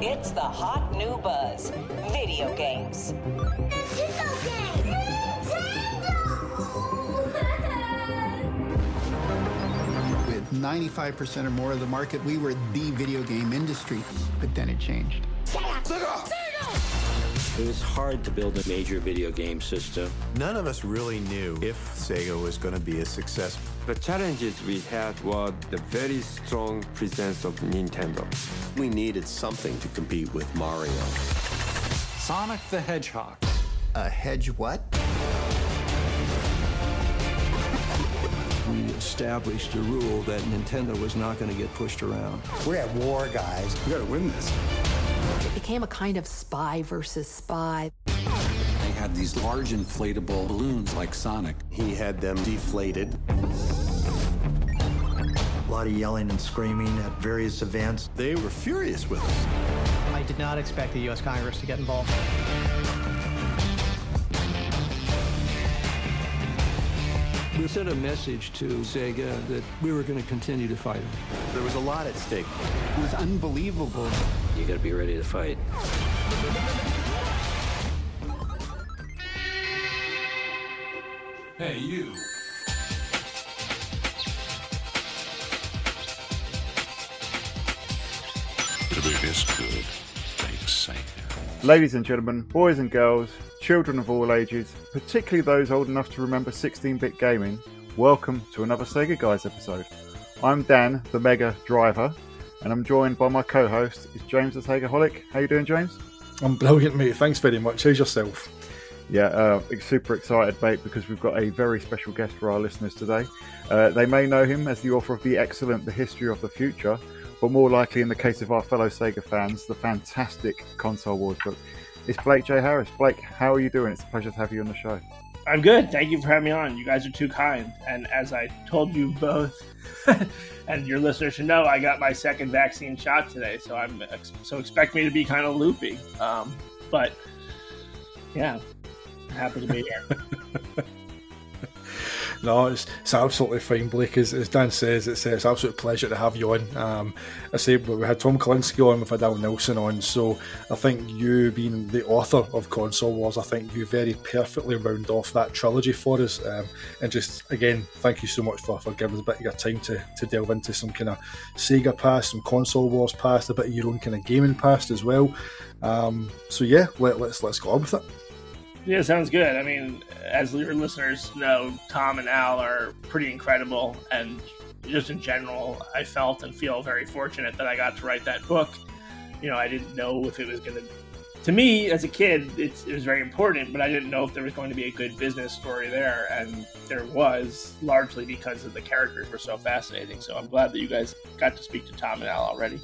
It's the hot new buzz video games. Video games! Nintendo! With 95% or more of the market, we were the video game industry. But then it changed. It was hard to build a major video game system. None of us really knew if Sega was going to be a success. The challenges we had were the very strong presence of Nintendo. We needed something to compete with Mario. Sonic the Hedgehog. A hedge what? We established a rule that Nintendo was not going to get pushed around. We're at war, guys. We gotta win this. It became a kind of spy versus spy. They had these large inflatable balloons like Sonic. He had them deflated. A lot of yelling and screaming at various events. They were furious with us. I did not expect the U.S. Congress to get involved. We sent a message to Sega that we were going to continue to fight them. There was a lot at stake. It was unbelievable. You gotta be ready to fight. Hey, you. It is good. Thanks, Sega. Ladies and gentlemen, boys and girls, children of all ages, particularly those old enough to remember 16 bit gaming, welcome to another Sega Guys episode. I'm Dan, the Mega Driver, and I'm joined by my co host, is James the Segaholic. How you doing, James? I'm brilliant, mate. Thanks very much. How's yourself? Yeah, uh, super excited, mate, because we've got a very special guest for our listeners today. Uh, they may know him as the author of the excellent The History of the Future, but more likely, in the case of our fellow Sega fans, the fantastic Console Wars book. It's Blake J. Harris. Blake, how are you doing? It's a pleasure to have you on the show. I'm good. Thank you for having me on. You guys are too kind. And as I told you both, and your listeners should know, I got my second vaccine shot today, so I'm so expect me to be kind of loopy. Um, but yeah, happy to be here. No, it's, it's absolutely fine, Blake. As, as Dan says, it's, it's an absolute pleasure to have you on. Um, I say we had Tom Kalinske on, we've had Al Nelson on, so I think you being the author of Console Wars, I think you very perfectly round off that trilogy for us. Um, and just again, thank you so much for, for giving us a bit of your time to, to delve into some kind of Sega past, some Console Wars past, a bit of your own kind of gaming past as well. Um, so yeah, let, let's let's go on with it. Yeah, sounds good. I mean, as your listeners know, Tom and Al are pretty incredible, and just in general, I felt and feel very fortunate that I got to write that book. You know, I didn't know if it was going to. To me, as a kid, it was very important, but I didn't know if there was going to be a good business story there, and there was, largely because of the characters were so fascinating. So I'm glad that you guys got to speak to Tom and Al already.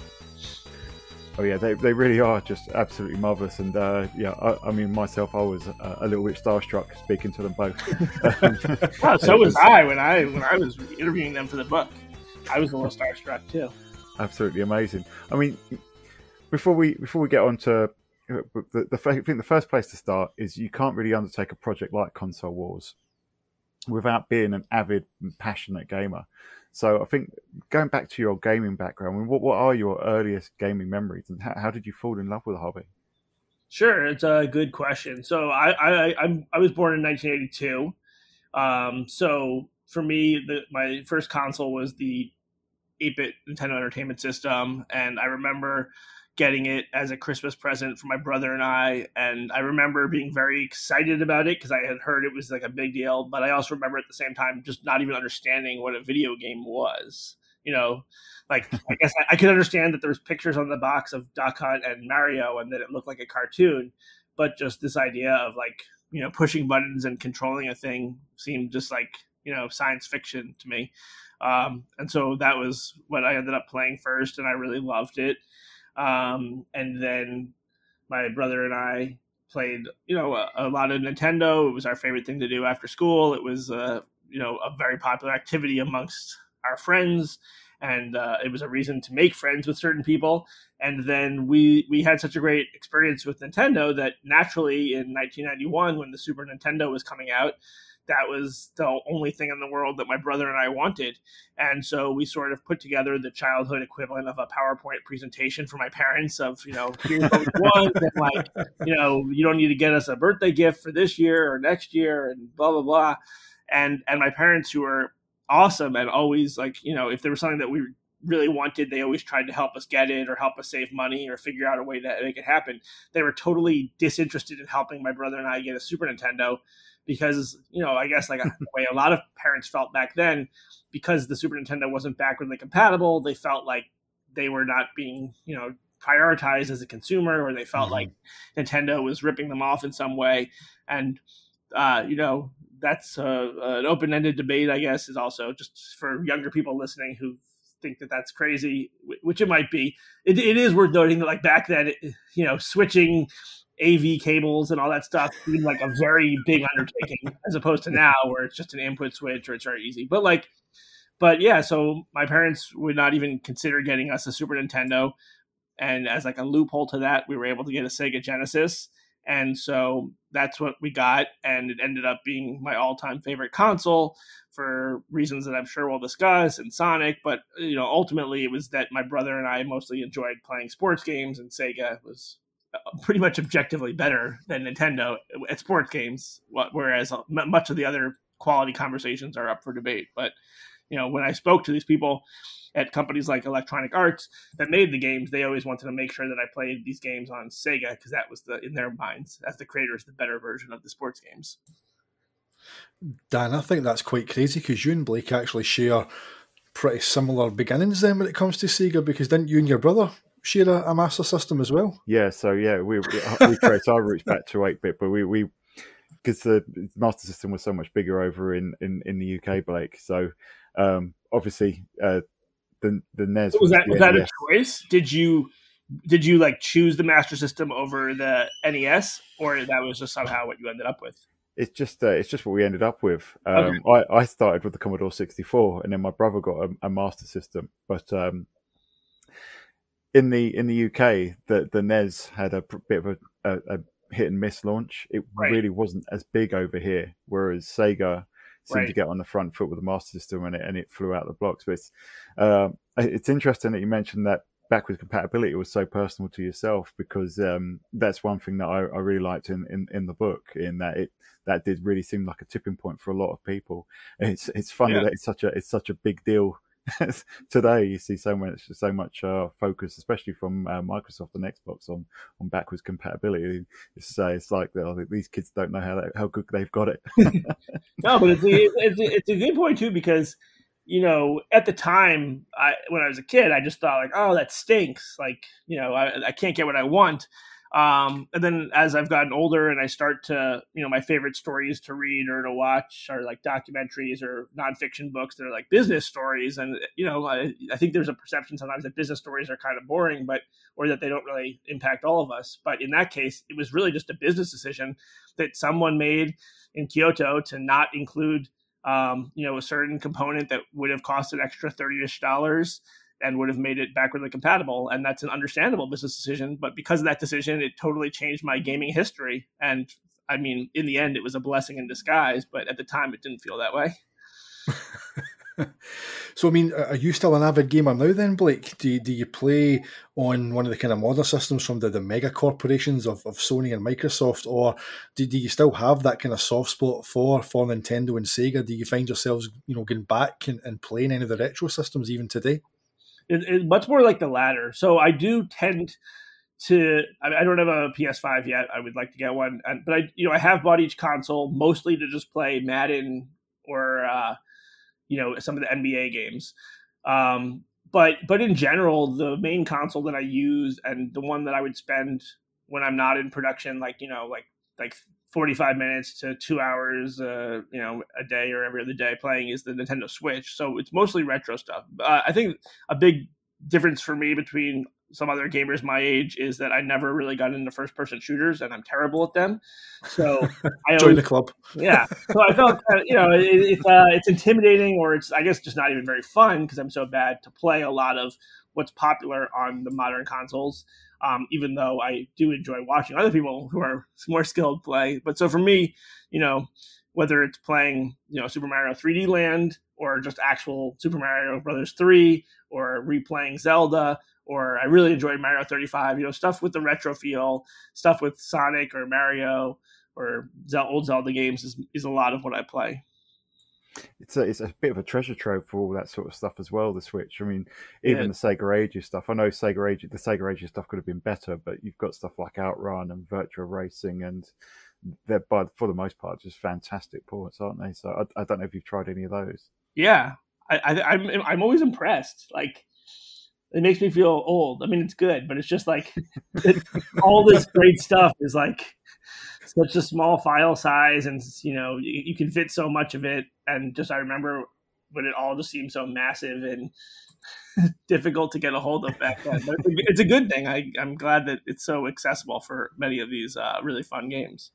Oh yeah, they, they really are just absolutely marvelous, and uh, yeah, I, I, mean myself, I was uh, a little bit starstruck speaking to them both. so was I when I when I was interviewing them for the book. I was a little starstruck too. Absolutely amazing. I mean, before we before we get on to the, the I think the first place to start is you can't really undertake a project like Console Wars without being an avid and passionate gamer. So I think going back to your gaming background, I mean, what what are your earliest gaming memories, and how, how did you fall in love with the hobby? Sure, it's a good question. So I I I'm, I was born in 1982. Um, so for me, the, my first console was the 8-bit Nintendo Entertainment System, and I remember getting it as a Christmas present for my brother and I. And I remember being very excited about it because I had heard it was like a big deal. But I also remember at the same time just not even understanding what a video game was. You know, like I guess I, I could understand that there was pictures on the box of Duck Hunt and Mario and that it looked like a cartoon, but just this idea of like you know pushing buttons and controlling a thing seemed just like you know science fiction to me. Um, and so that was what I ended up playing first, and I really loved it. Um, and then my brother and I played, you know, a, a, lot of Nintendo. It was our favorite thing to do after school. It was, uh, you know, a very popular activity amongst our friends, and uh, it was a reason to make friends with certain people. And then we we had such a great experience with Nintendo that naturally in 1991, when the Super Nintendo was coming out, that was the only thing in the world that my brother and I wanted. And so we sort of put together the childhood equivalent of a PowerPoint presentation for my parents of, you know, here's what we want. and like, you know, you don't need to get us a birthday gift for this year or next year and blah, blah, blah. And, and my parents who were awesome and always like, you know, if there was something that we really wanted, they always tried to help us get it or help us save money or figure out a way to make it happen. They were totally disinterested in helping my brother and I get a Super Nintendo because, you know, I guess like a way a lot of parents felt back then, because the Super Nintendo wasn't backwardly compatible, they felt like they were not being, you know, prioritized as a consumer or they felt mm-hmm. like Nintendo was ripping them off in some way. And, uh, you know, that's uh, an open-ended debate, I guess, is also just for younger people listening who think that that's crazy, which it might be. It, it is worth noting that like back then, you know, switching AV cables and all that stuff seemed like a very big undertaking as opposed to now where it's just an input switch or it's very easy. But like, but yeah, so my parents would not even consider getting us a Super Nintendo. And as like a loophole to that, we were able to get a Sega Genesis. And so that's what we got. And it ended up being my all time favorite console for reasons that I'm sure we'll discuss and Sonic. But, you know, ultimately it was that my brother and I mostly enjoyed playing sports games and Sega was pretty much objectively better than Nintendo at sports games, whereas uh, much of the other quality conversations are up for debate. But, you know, when I spoke to these people, at companies like Electronic Arts that made the games, they always wanted to make sure that I played these games on Sega because that was the in their minds as the creators the better version of the sports games. Dan, I think that's quite crazy because you and Blake actually share pretty similar beginnings then when it comes to Sega because didn't you and your brother share a, a Master System as well? Yeah, so yeah, we we trace our roots back to eight bit, but we we because the Master System was so much bigger over in in, in the UK, Blake. So um, obviously uh, the the NES. Was, was that was that a choice? Did you did you like choose the Master System over the NES, or that was just somehow what you ended up with? It's just uh, it's just what we ended up with. Um, okay. I, I started with the Commodore 64, and then my brother got a, a Master System. But um, in the in the UK, the the NES had a bit of a, a, a hit and miss launch. It right. really wasn't as big over here, whereas Sega seemed right. to get on the front foot with the Master System and it, and it flew out the blocks. But it's, uh, it's interesting that you mentioned that backwards compatibility was so personal to yourself because um, that's one thing that I, I really liked in, in, in, the book in that it that did really seem like a tipping point for a lot of people. It's it's funny yeah. that it's such a it's such a big deal today you see so much so much uh, focus, especially from uh, Microsoft and Xbox on on backwards compatibility. It's uh, it's like oh, these kids don't know how that, how good they've got it. no, but it's a, it's, a, it's a good point too because you know at the time I when I was a kid I just thought like oh that stinks like you know I, I can't get what I want um, and then as I've gotten older and I start to, you know, my favorite stories to read or to watch are like documentaries or nonfiction books that are like business stories. And, you know, I, I think there's a perception sometimes that business stories are kind of boring, but, or that they don't really impact all of us. But in that case, it was really just a business decision that someone made in Kyoto to not include, um, you know, a certain component that would have cost an extra 30 ish dollars and would have made it backwardly compatible. And that's an understandable business decision. But because of that decision, it totally changed my gaming history. And I mean, in the end, it was a blessing in disguise, but at the time, it didn't feel that way. so, I mean, are you still an avid gamer now then, Blake? Do you, do you play on one of the kind of modern systems from the, the mega corporations of, of Sony and Microsoft, or do, do you still have that kind of soft spot for, for Nintendo and Sega? Do you find yourselves, you know, going back and, and playing any of the retro systems even today? It, it's much more like the latter. So I do tend to. I, I, don't have a PS5 yet. I would like to get one, and, but I, you know, I have bought each console mostly to just play Madden or, uh, you know, some of the NBA games. Um, but but in general, the main console that I use and the one that I would spend when I'm not in production, like you know, like like 45 minutes to two hours, uh, you know, a day or every other day playing is the Nintendo Switch. So it's mostly retro stuff. Uh, I think a big difference for me between some other gamers my age is that I never really got into first person shooters and I'm terrible at them. So I join the club. yeah. So I felt, uh, you know, it, it's, uh, it's intimidating or it's, I guess, just not even very fun because I'm so bad to play a lot of what's popular on the modern consoles um, even though I do enjoy watching other people who are more skilled play. But so for me, you know, whether it's playing you know Super Mario 3D Land or just actual Super Mario Brothers 3 or replaying Zelda or I really enjoyed Mario 35. You know, stuff with the retro feel, stuff with Sonic or Mario or old Zelda games is, is a lot of what I play. It's a, it's a bit of a treasure trove for all that sort of stuff as well. The Switch, I mean, even yeah. the Sega Ages stuff. I know Sega Ages, the Sega Ages stuff could have been better, but you've got stuff like Outrun and Virtua Racing, and they're by for the most part just fantastic ports, aren't they? So I, I don't know if you've tried any of those. Yeah, I, I, I'm I'm always impressed. Like it makes me feel old. I mean, it's good, but it's just like it, all this great stuff is like such a small file size, and you know you, you, can fit so much of it. And just I remember when it all just seemed so massive and difficult to get a hold of back then. But it's a, good thing. I, I'm glad that it's so accessible for many of these uh, really fun games.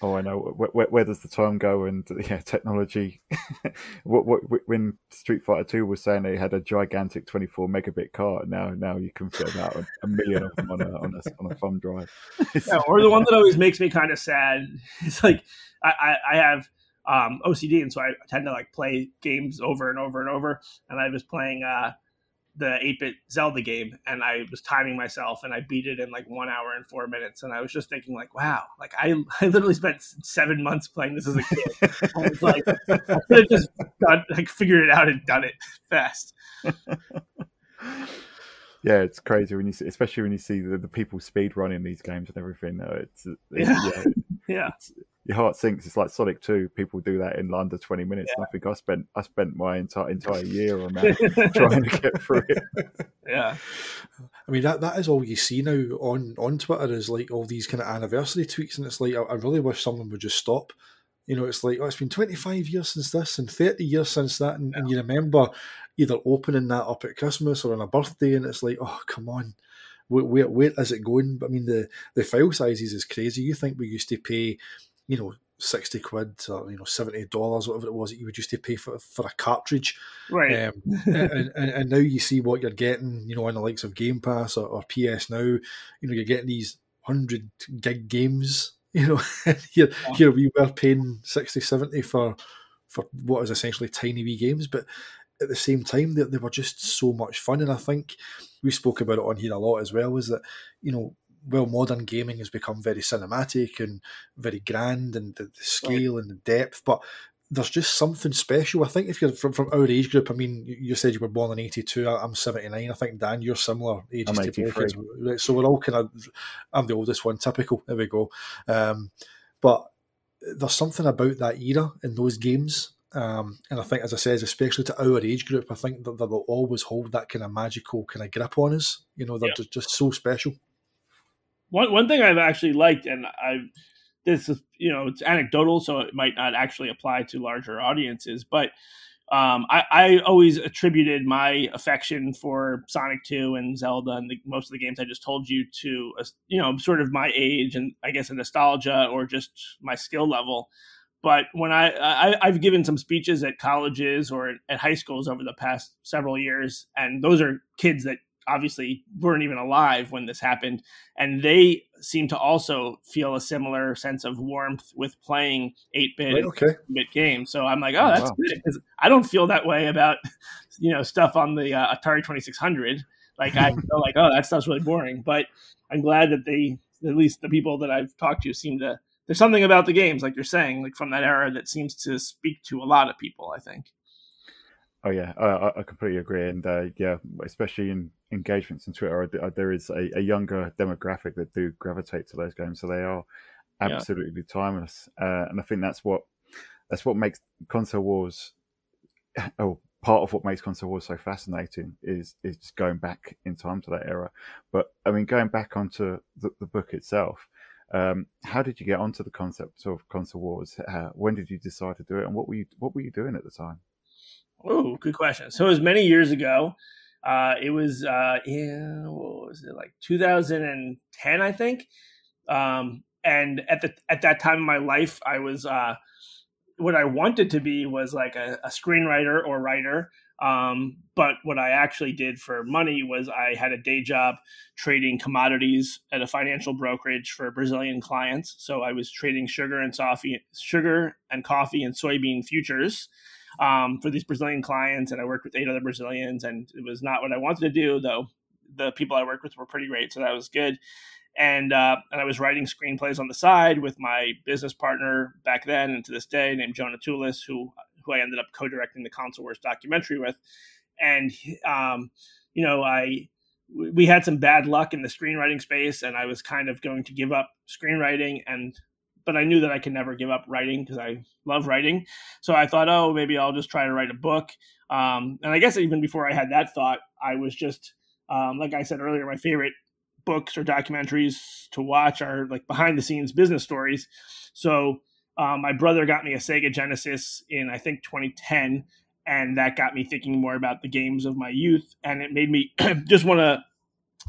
Oh, I know. Where, where, does the time go? And yeah, technology. what, what, when Street Fighter Two was saying they had a gigantic 24 megabit card, now now you can fit about a, a million of them on a on a, on a thumb drive. yeah, or the one that always makes me kind of sad. It's like I, I, I have um, OCD, and so I tend to like play games over and over and over. And I was playing. Uh, the 8-bit Zelda game and I was timing myself and I beat it in like one hour and four minutes. And I was just thinking like, wow, like I, I literally spent seven months playing this as a kid. I was like, I could have just got, like figured it out and done it fast. Yeah, it's crazy when you see, especially when you see the, the people speed running these games and everything. It's, it's yeah, yeah, yeah. It's, your heart sinks. It's like Sonic Two. People do that in under twenty minutes. Yeah. I think I spent I spent my entire entire year on that trying to get through it. Yeah, I mean that that is all you see now on on Twitter is like all these kind of anniversary tweets, and it's like I, I really wish someone would just stop. You know, it's like oh, it's been twenty five years since this and thirty years since that, and, yeah. and you remember either opening that up at Christmas or on a birthday, and it's like oh come on where, where, where is it going? I mean, the, the file sizes is crazy. You think we used to pay you know, 60 quid or, you know, $70, whatever it was that you would used to pay for, for a cartridge. Right. Um, and, and, and, now you see what you're getting, you know, in the likes of Game Pass or, or PS Now, you know, you're getting these 100 gig games, you know, here, yeah. here we were paying 60, 70 for, for what is essentially tiny wee games, but at the same time, they, they were just so much fun. And I think we spoke about it on here a lot as well, is that, you know, well, modern gaming has become very cinematic and very grand, and the, the scale right. and the depth. But there's just something special. I think if you're from, from our age group, I mean, you said you were born in '82. I'm '79. I think Dan, you're similar ages to both kids, right? So we're all kind of. I'm the oldest one. Typical. There we go. Um, but there's something about that era in those games. Um, and I think, as I said, especially to our age group, I think that they'll always hold that kind of magical kind of grip on us. You know, they're yeah. just, just so special one one thing I've actually liked, and I this is you know it's anecdotal, so it might not actually apply to larger audiences, but um, I, I, always attributed my affection for Sonic 2 and Zelda and the, most of the games I just told you to, uh, you know, sort of my age and I guess a nostalgia or just my skill level. But when I, I have given some speeches at colleges or at high schools over the past several years, and those are kids that obviously weren't even alive when this happened. And they seem to also feel a similar sense of warmth with playing 8-bit okay. bit games. So i'm like oh that's wow. good because i don't feel that way about you know stuff on the uh, atari 2600 like i feel like oh that stuff's really boring. But i'm glad that they at least the people that i've talked to seem to there's something about the games like you're saying like from that era that seems to speak to a lot of people i think. Oh yeah, I, I completely agree, and uh, yeah, especially in engagements on Twitter, uh, there is a, a, younger demographic that do gravitate to those games, so they are absolutely yeah. timeless, uh, and I think that's what that's what makes console wars. Oh, part of what makes console wars so fascinating is is just going back in time to that era. But I mean, going back onto the, the book itself, um, how did you get onto the concept of console wars? Uh, when did you decide to do it, and what were you what were you doing at the time? Oh, good question. So it was many years ago. Uh, it was uh, in what was it like 2010, I think. Um, and at the at that time in my life, I was uh, what I wanted to be was like a, a screenwriter or writer Um, but what I actually did for money was I had a day job trading commodities at a financial brokerage for Brazilian clients. So I was trading sugar and coffee, sugar and coffee and soybean futures um, for these Brazilian clients, and I worked with eight other Brazilians, and it was not what I wanted to do, though. The people I worked with were pretty great, so that was good. And uh, and I was writing screenplays on the side with my business partner back then and to this day, named Jonah Tulis, who who I ended up co-directing the Console Wars documentary with. And um, you know, I we had some bad luck in the screenwriting space, and I was kind of going to give up screenwriting and but I knew that I could never give up writing because I love writing. So I thought, oh, maybe I'll just try to write a book. Um, and I guess even before I had that thought, I was just, um, like I said earlier, my favorite books or documentaries to watch are like behind the scenes business stories. So um, my brother got me a Sega Genesis in, I think, 2010. And that got me thinking more about the games of my youth. And it made me just want to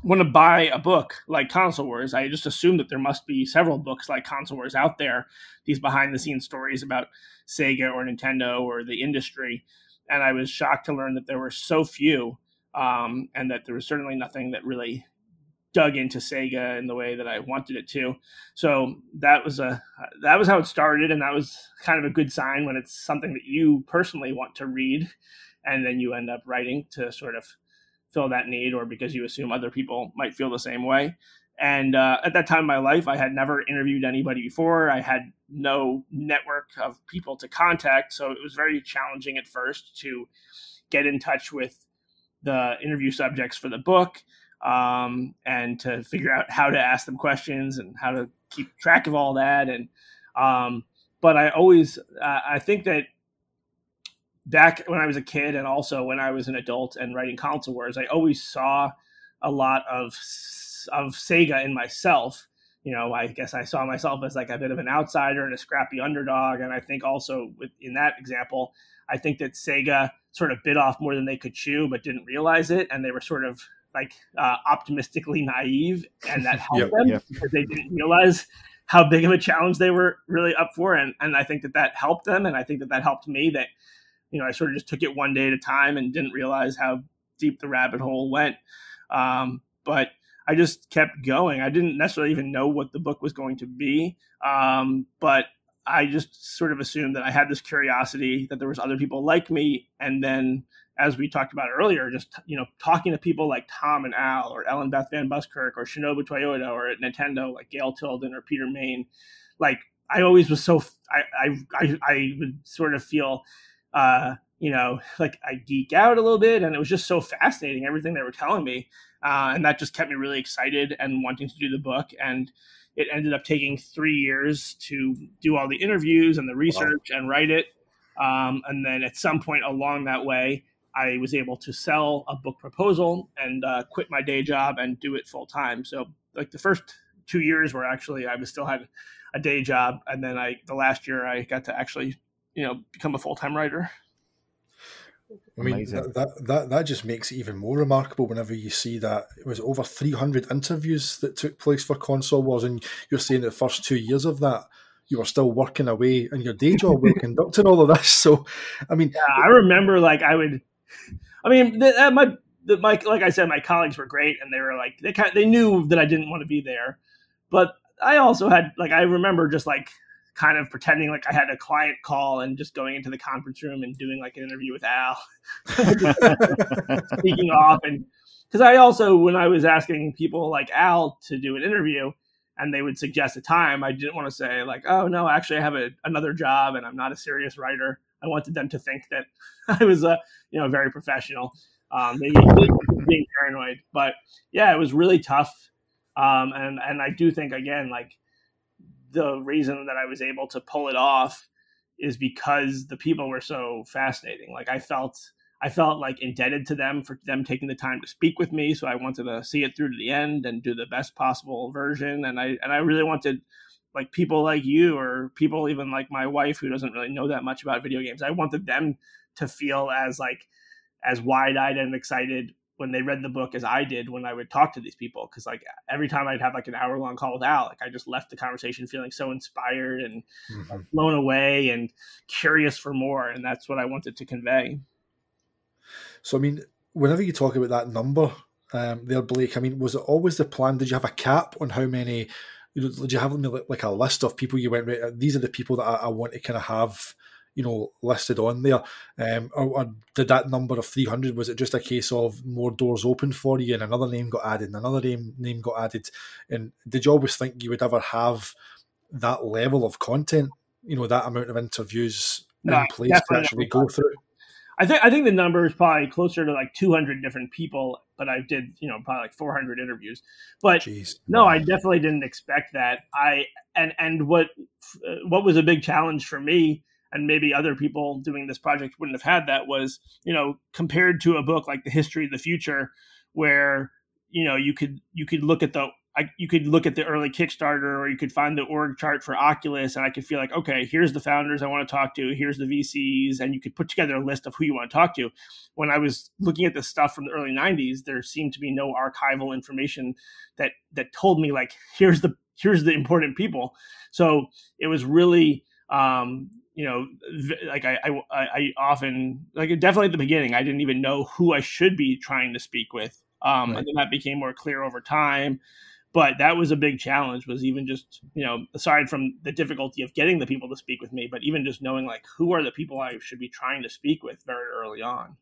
want to buy a book like Console Wars, I just assume that there must be several books like Console Wars out there, these behind the scenes stories about Sega or Nintendo or the industry. And I was shocked to learn that there were so few, um, and that there was certainly nothing that really dug into Sega in the way that I wanted it to. So that was a that was how it started, and that was kind of a good sign when it's something that you personally want to read, and then you end up writing to sort of fill that need or because you assume other people might feel the same way. And uh, at that time in my life, I had never interviewed anybody before. I had no network of people to contact. So it was very challenging at first to get in touch with the interview subjects for the book um, and to figure out how to ask them questions and how to keep track of all that. And, um, but I always, uh, I think that back when I was a kid and also when I was an adult and writing console wars, I always saw a lot of of Sega in myself. You know, I guess I saw myself as like a bit of an outsider and a scrappy underdog. And I think also with, in that example, I think that Sega sort of bit off more than they could chew, but didn't realize it, and they were sort of like uh, optimistically naive, and that helped yep, them yep. because they didn't realize how big of a challenge they were really up for, and and I think that that helped them, and I think that that helped me that you know, I sort of just took it one day at a time and didn't realize how deep the rabbit hole went. Um, but I just kept going. I didn't necessarily even know what the book was going to be, um, but I just sort of assumed that I had this curiosity that there was other people like me, and then as we talked about earlier, just you know talking to people like Tom and Al or Ellen Beth Van Buskirk or Shinobu Toyota or at Nintendo like Gail Tilden or Peter Main, like I always was so I I I, I would sort of feel uh, you know, like I geek out a little bit, and it was just so fascinating everything they were telling me, uh, and that just kept me really excited and wanting to do the book. And it ended up taking three years to do all the interviews and the research wow. and write it. Um, and then at some point along that way, I was able to sell a book proposal and uh, quit my day job and do it full time. So like the first two years were actually I was still had a day job, and then I the last year I got to actually you know become a full time writer. I mean that, that that just makes it even more remarkable whenever you see that it was over 300 interviews that took place for console wars, and you're saying the first two years of that you were still working away in your day job while conducting all of this. So, I mean, yeah, I remember like I would, I mean, the, uh, my the, my like I said, my colleagues were great, and they were like they kind of, they knew that I didn't want to be there, but I also had like I remember just like kind of pretending like I had a client call and just going into the conference room and doing like an interview with Al, speaking off. And because I also, when I was asking people like Al to do an interview and they would suggest a time, I didn't want to say like, oh no, actually I have a, another job and I'm not a serious writer. I wanted them to think that I was a, you know, very professional. Um, they being paranoid, but yeah, it was really tough. Um, and, and I do think again, like, the reason that I was able to pull it off is because the people were so fascinating. Like I felt I felt like indebted to them for them taking the time to speak with me. So I wanted to see it through to the end and do the best possible version. And I and I really wanted like people like you or people even like my wife who doesn't really know that much about video games. I wanted them to feel as like as wide eyed and excited when they read the book as I did when I would talk to these people. Cause like every time I'd have like an hour long call with Al, like I just left the conversation feeling so inspired and mm-hmm. blown away and curious for more. And that's what I wanted to convey. So I mean, whenever you talk about that number, um, there, Blake. I mean, was it always the plan? Did you have a cap on how many? You know, did you have like a list of people you went? These are the people that I, I want to kind of have you know listed on there um, or, or, did that number of 300 was it just a case of more doors open for you and another name got added and another name name got added and did you always think you would ever have that level of content you know that amount of interviews no, in place to actually go through I think I think the number is probably closer to like 200 different people, but I did you know probably like 400 interviews. But Jeez. no, I definitely didn't expect that. I and and what what was a big challenge for me, and maybe other people doing this project wouldn't have had that was you know compared to a book like The History of the Future, where you know you could you could look at the I, you could look at the early Kickstarter or you could find the org chart for Oculus, and I could feel like, okay, here's the founders I want to talk to, here's the VCs, and you could put together a list of who you want to talk to. When I was looking at the stuff from the early '90s, there seemed to be no archival information that that told me like, here's the here's the important people. So it was really um, you know, like I, I, I often like definitely at the beginning, I didn't even know who I should be trying to speak with. Um, right. And then that became more clear over time but that was a big challenge was even just you know aside from the difficulty of getting the people to speak with me but even just knowing like who are the people i should be trying to speak with very early on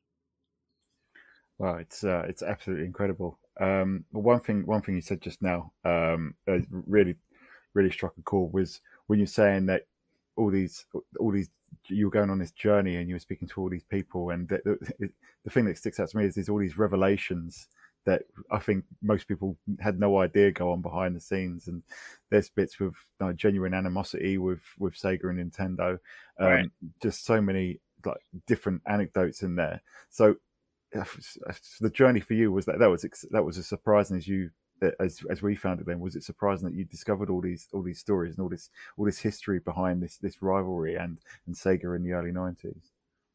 well it's uh, it's absolutely incredible um, one thing one thing you said just now um, really really struck a chord was when you're saying that all these all these you were going on this journey and you were speaking to all these people and the, the, the thing that sticks out to me is there's all these revelations that I think most people had no idea go on behind the scenes. And there's bits with uh, genuine animosity with with Sega and Nintendo. Um, right. Just so many like different anecdotes in there. So the journey for you was that that was that was as surprising as you as as we found it then was it surprising that you discovered all these all these stories and all this all this history behind this this rivalry and and Sega in the early 90s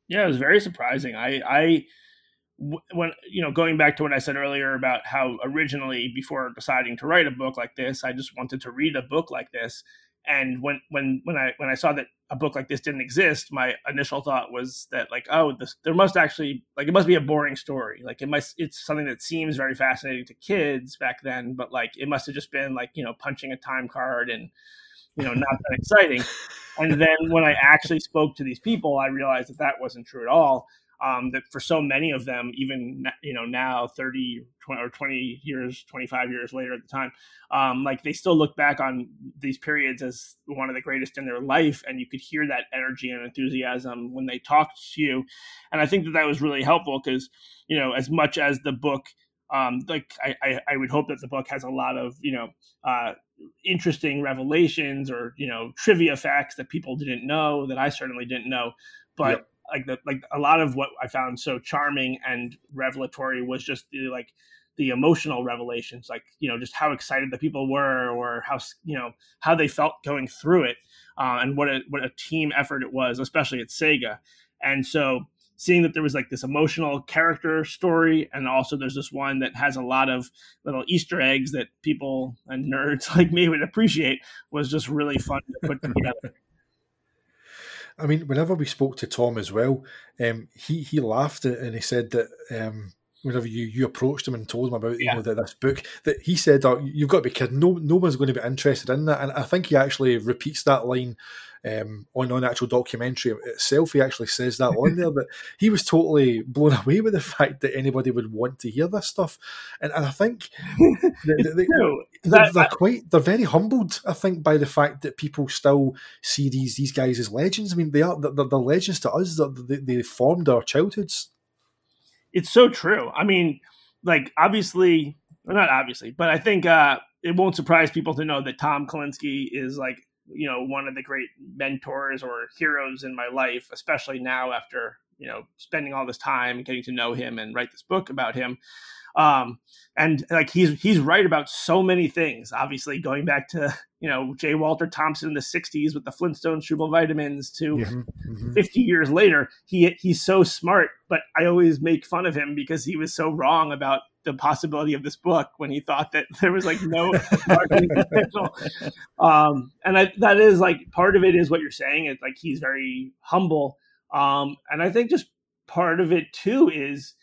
yeah it was very surprising. I i when you know going back to what i said earlier about how originally before deciding to write a book like this i just wanted to read a book like this. And when when when i when i saw that a book like this didn't exist my initial thought was that like oh this there must actually like it must be a boring story. Like it must it's something that seems very fascinating to kids back then but like it must have just been like you know punching a time card and you know not that exciting. And then when i actually spoke to these people i realized that that wasn't true at all um, that for so many of them, even you know now, thirty or twenty years, twenty five years later at the time, um, like they still look back on these periods as one of the greatest in their life, and you could hear that energy and enthusiasm when they talked to you, and I think that that was really helpful because you know as much as the book. Um, like I, I, I, would hope that the book has a lot of you know uh, interesting revelations or you know trivia facts that people didn't know that I certainly didn't know. But yep like the like a lot of what I found so charming and revelatory was just the like the emotional revelations, like you know just how excited the people were, or how you know how they felt going through it, uh, and what a what a team effort it was, especially at Sega. And so seeing that there was like this emotional character story, and also there's this one that has a lot of little Easter eggs that people and nerds like me would appreciate was just really fun to put together. I mean, whenever we spoke to Tom as well, um, he he laughed and he said that um, whenever you, you approached him and told him about yeah. you know that this book, that he said, oh, "You've got to be kidding! No, no one's going to be interested in that." And I think he actually repeats that line um, on on actual documentary itself. He actually says that on there but he was totally blown away with the fact that anybody would want to hear this stuff. And, and I think they, they, they're, they're quite they're very humbled. I think by the fact that people still see these these guys as legends. I mean, they are they're, they're legends to us. They, they formed our childhoods. It's so true. I mean, like obviously, well, not obviously, but I think uh, it won't surprise people to know that Tom Kalinske is like you know one of the great mentors or heroes in my life especially now after you know spending all this time getting to know him and write this book about him um and like he's he's right about so many things obviously going back to you know j walter thompson in the 60s with the flintstones triple vitamins to yeah. mm-hmm. 50 years later he he's so smart but i always make fun of him because he was so wrong about the possibility of this book when he thought that there was like no marketing potential. Um, and I, that is like part of it is what you're saying. It's like he's very humble. Um, and I think just part of it too is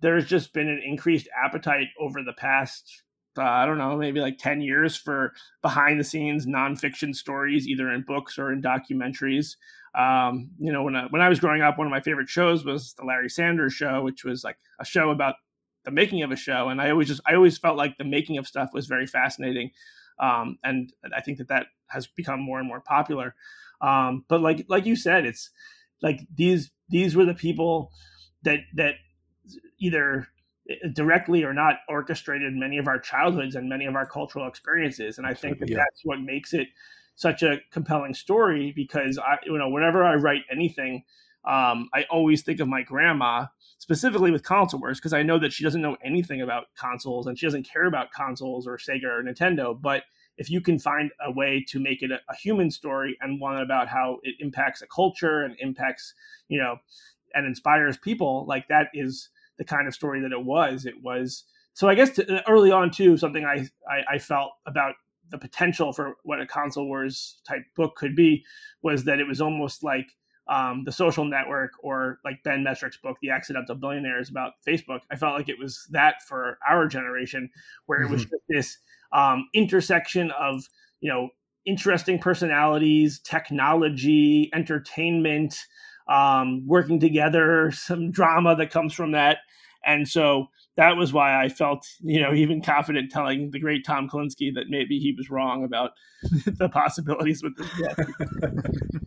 there's just been an increased appetite over the past uh, I don't know, maybe like 10 years for behind the scenes nonfiction stories, either in books or in documentaries. Um, you know, when I, when I was growing up, one of my favorite shows was the Larry Sanders Show, which was like a show about the making of a show. And I always just, I always felt like the making of stuff was very fascinating. Um, and I think that that has become more and more popular. Um, but like, like you said, it's like these, these were the people that, that either directly or not orchestrated many of our childhoods and many of our cultural experiences and i think that yeah. that's what makes it such a compelling story because i you know whenever i write anything um, i always think of my grandma specifically with console wars because i know that she doesn't know anything about consoles and she doesn't care about consoles or sega or nintendo but if you can find a way to make it a, a human story and one about how it impacts a culture and impacts you know and inspires people like that is the kind of story that it was. It was so I guess to, early on too something I, I, I felt about the potential for what a console wars type book could be was that it was almost like um, the social network or like Ben Mezrich's book, The Accidental Billionaires about Facebook. I felt like it was that for our generation, where it was mm-hmm. this um, intersection of, you know, interesting personalities, technology, entertainment, um, working together, some drama that comes from that. And so that was why I felt, you know, even confident telling the great Tom Kalinske that maybe he was wrong about the possibilities with this book.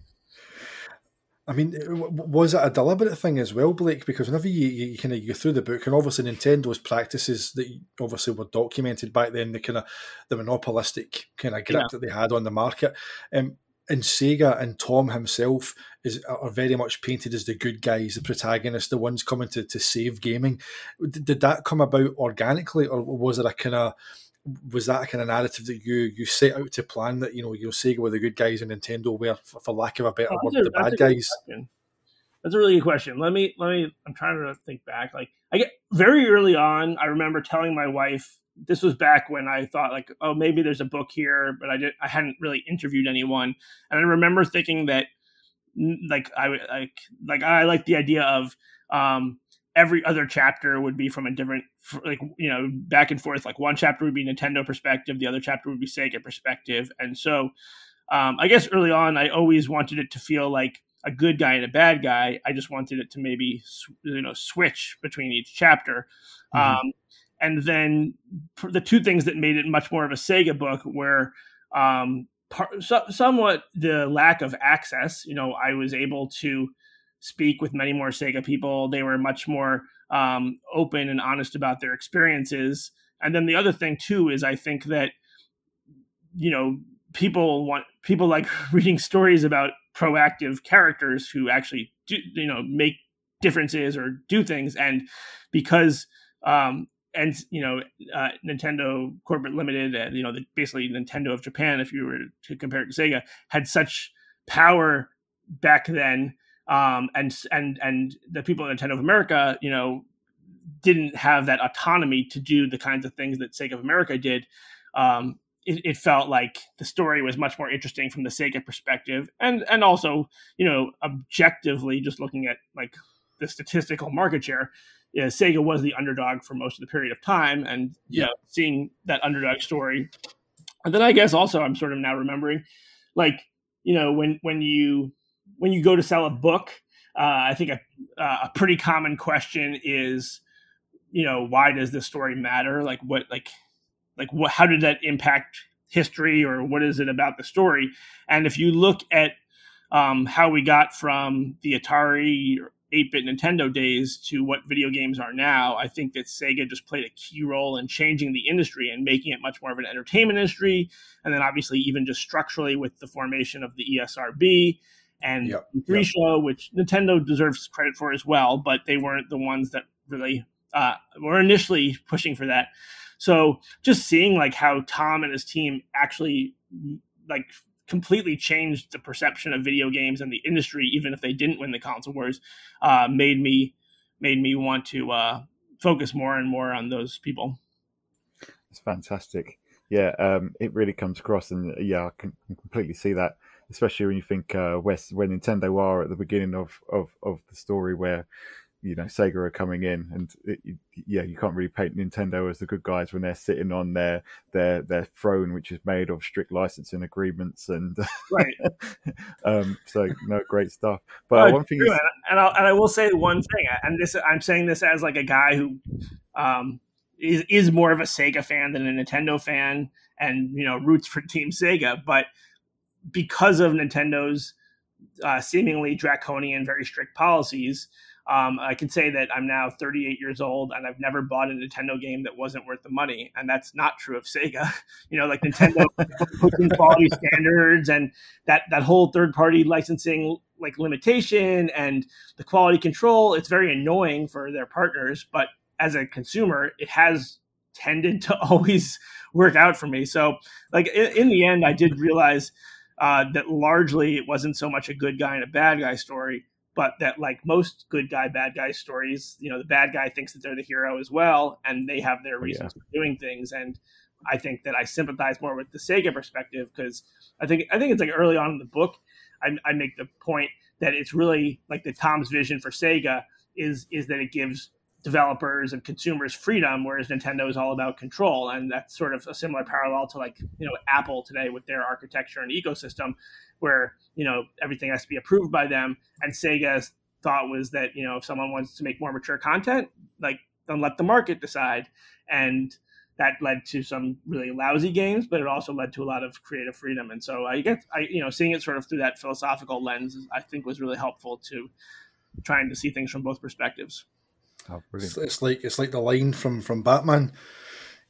I mean, was it a deliberate thing as well, Blake? Because whenever you, you kind of go through the book, and obviously Nintendo's practices that obviously were documented back then, the kind of the monopolistic kind of grip yeah. that they had on the market, um, and Sega and Tom himself is are very much painted as the good guys, the protagonists, the ones coming to, to save gaming. Did, did that come about organically, or was it a kind of was that a kind of narrative that you you set out to plan that you know you Sega were the good guys and Nintendo were, for, for lack of a better oh, word, the bad guys? That's a really good question. Let me let me. I'm trying to think back. Like I get very early on. I remember telling my wife this was back when I thought like, oh, maybe there's a book here, but I did I hadn't really interviewed anyone, and I remember thinking that like I like like I like the idea of um, every other chapter would be from a different like you know back and forth. Like one chapter would be Nintendo perspective, the other chapter would be Sega perspective, and so um, I guess early on I always wanted it to feel like a good guy and a bad guy. I just wanted it to maybe you know switch between each chapter. Mm-hmm. Um, and then the two things that made it much more of a Sega book were um, part, so, somewhat the lack of access. You know, I was able to speak with many more Sega people. They were much more um, open and honest about their experiences. And then the other thing too is I think that you know people want people like reading stories about proactive characters who actually do you know make differences or do things and because um, and you know uh, Nintendo Corporate Limited, uh, you know the, basically Nintendo of Japan, if you were to compare it to Sega, had such power back then, um, and and and the people at Nintendo of America, you know, didn't have that autonomy to do the kinds of things that Sega of America did. Um, it, it, felt like the story was much more interesting from the Sega perspective, and and also you know objectively just looking at like the statistical market share yeah, Sega was the underdog for most of the period of time, and yeah, you know, seeing that underdog story, and then I guess also I'm sort of now remembering, like you know when when you when you go to sell a book, uh, I think a, a pretty common question is, you know, why does this story matter? Like what like like what how did that impact history or what is it about the story? And if you look at um, how we got from the Atari 8-bit Nintendo days to what video games are now, I think that Sega just played a key role in changing the industry and making it much more of an entertainment industry. And then obviously even just structurally with the formation of the ESRB and yep, yep. show, which Nintendo deserves credit for as well, but they weren't the ones that really uh, were initially pushing for that. So just seeing like how Tom and his team actually like completely changed the perception of video games and the industry, even if they didn't win the console wars, uh, made me made me want to uh, focus more and more on those people. It's fantastic. Yeah, um, it really comes across, and yeah, I can completely see that. Especially when you think uh, West, when Nintendo are at the beginning of, of, of the story, where you know Sega are coming in, and it, yeah, you can't really paint Nintendo as the good guys when they're sitting on their their their throne, which is made of strict licensing agreements, and right. um, so no, great stuff. But one thing, is, and, I, and I will say one thing, and this I'm saying this as like a guy who um, is is more of a Sega fan than a Nintendo fan, and you know roots for Team Sega, but because of Nintendo's uh, seemingly draconian, very strict policies. Um, I can say that I'm now 38 years old and I've never bought a Nintendo game that wasn't worth the money, and that's not true of Sega. You know, like Nintendo quality standards and that that whole third party licensing like limitation and the quality control. It's very annoying for their partners, but as a consumer, it has tended to always work out for me. So, like in, in the end, I did realize uh, that largely it wasn't so much a good guy and a bad guy story, but that like most good guy bad guy stories, you know, the bad guy thinks that they're the hero as well, and they have their oh, reasons yeah. for doing things. And I think that I sympathize more with the Sega perspective because I think I think it's like early on in the book, I, I make the point that it's really like the Tom's vision for Sega is is that it gives developers and consumers freedom, whereas Nintendo is all about control. And that's sort of a similar parallel to like, you know, Apple today with their architecture and ecosystem, where, you know, everything has to be approved by them. And Sega's thought was that, you know, if someone wants to make more mature content, like then let the market decide. And that led to some really lousy games, but it also led to a lot of creative freedom. And so I get, I, you know, seeing it sort of through that philosophical lens, I think was really helpful to trying to see things from both perspectives. Oh, it's, it's, like it's like the line from from Batman.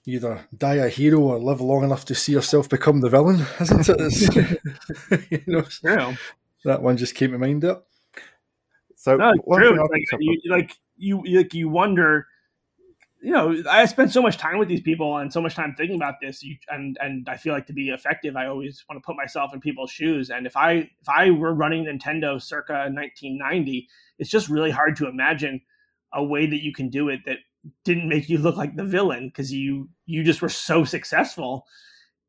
You either die a hero or live long enough to see yourself become the villain, isn't it? you know, yeah. that one just came to mind. Up. So no, true. Like you, like you, like you wonder. You know, I spend so much time with these people and so much time thinking about this, you, and and I feel like to be effective, I always want to put myself in people's shoes. And if I if I were running Nintendo circa 1990, it's just really hard to imagine a way that you can do it that didn't make you look like the villain because you you just were so successful.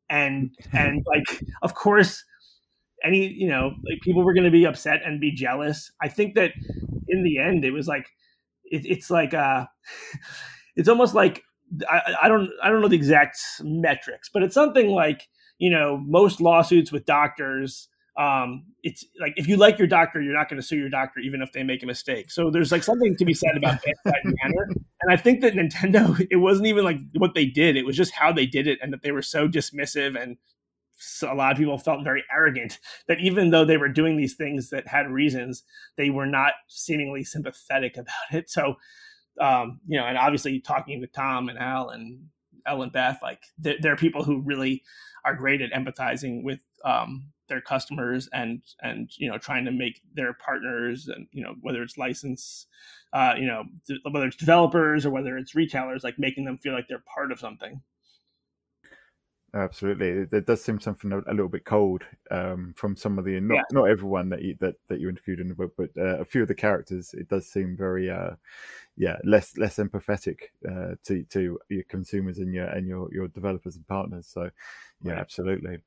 And and like of course any you know like people were going to be upset and be jealous. I think that in the end it was like it, it's like uh it's almost like I, I don't i don't know the exact metrics but it's something like you know most lawsuits with doctors um, it's like if you like your doctor, you're not going to sue your doctor even if they make a mistake. So there's like something to be said about that manner. And I think that Nintendo, it wasn't even like what they did; it was just how they did it, and that they were so dismissive, and so a lot of people felt very arrogant that even though they were doing these things that had reasons, they were not seemingly sympathetic about it. So, um, you know, and obviously talking to Tom and Al and Ellen Beth, like they're, they're people who really are great at empathizing with um, their customers and and you know trying to make their partners and you know whether it's license uh, you know whether it's developers or whether it's retailers like making them feel like they're part of something absolutely there does seem something a, little bit cold um, from some of the not yeah. not everyone that you that, that you interviewed in the book but uh, a few of the characters it does seem very uh, yeah less less empathetic uh, to to your consumers and your and your your developers and partners so yeah right. absolutely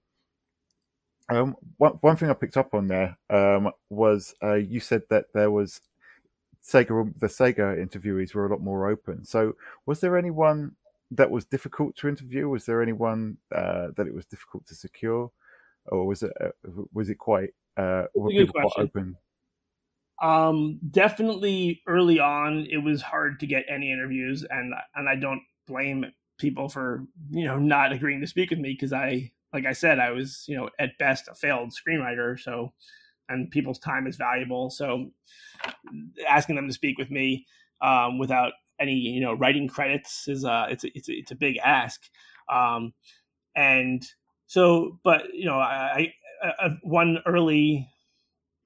um, one, one thing I picked up on there um, was uh, you said that there was Sega, the Sega interviewees were a lot more open. So, was there anyone that was difficult to interview? Was there anyone uh, that it was difficult to secure, or was it uh, was it quite uh, were people quite open? Um, definitely early on, it was hard to get any interviews, and and I don't blame people for you know not agreeing to speak with me because I like I said, I was, you know, at best a failed screenwriter. So, and people's time is valuable. So, asking them to speak with me um, without any, you know, writing credits is uh, it's a, it's a, it's a big ask. Um, and so, but you know, I, I, I one early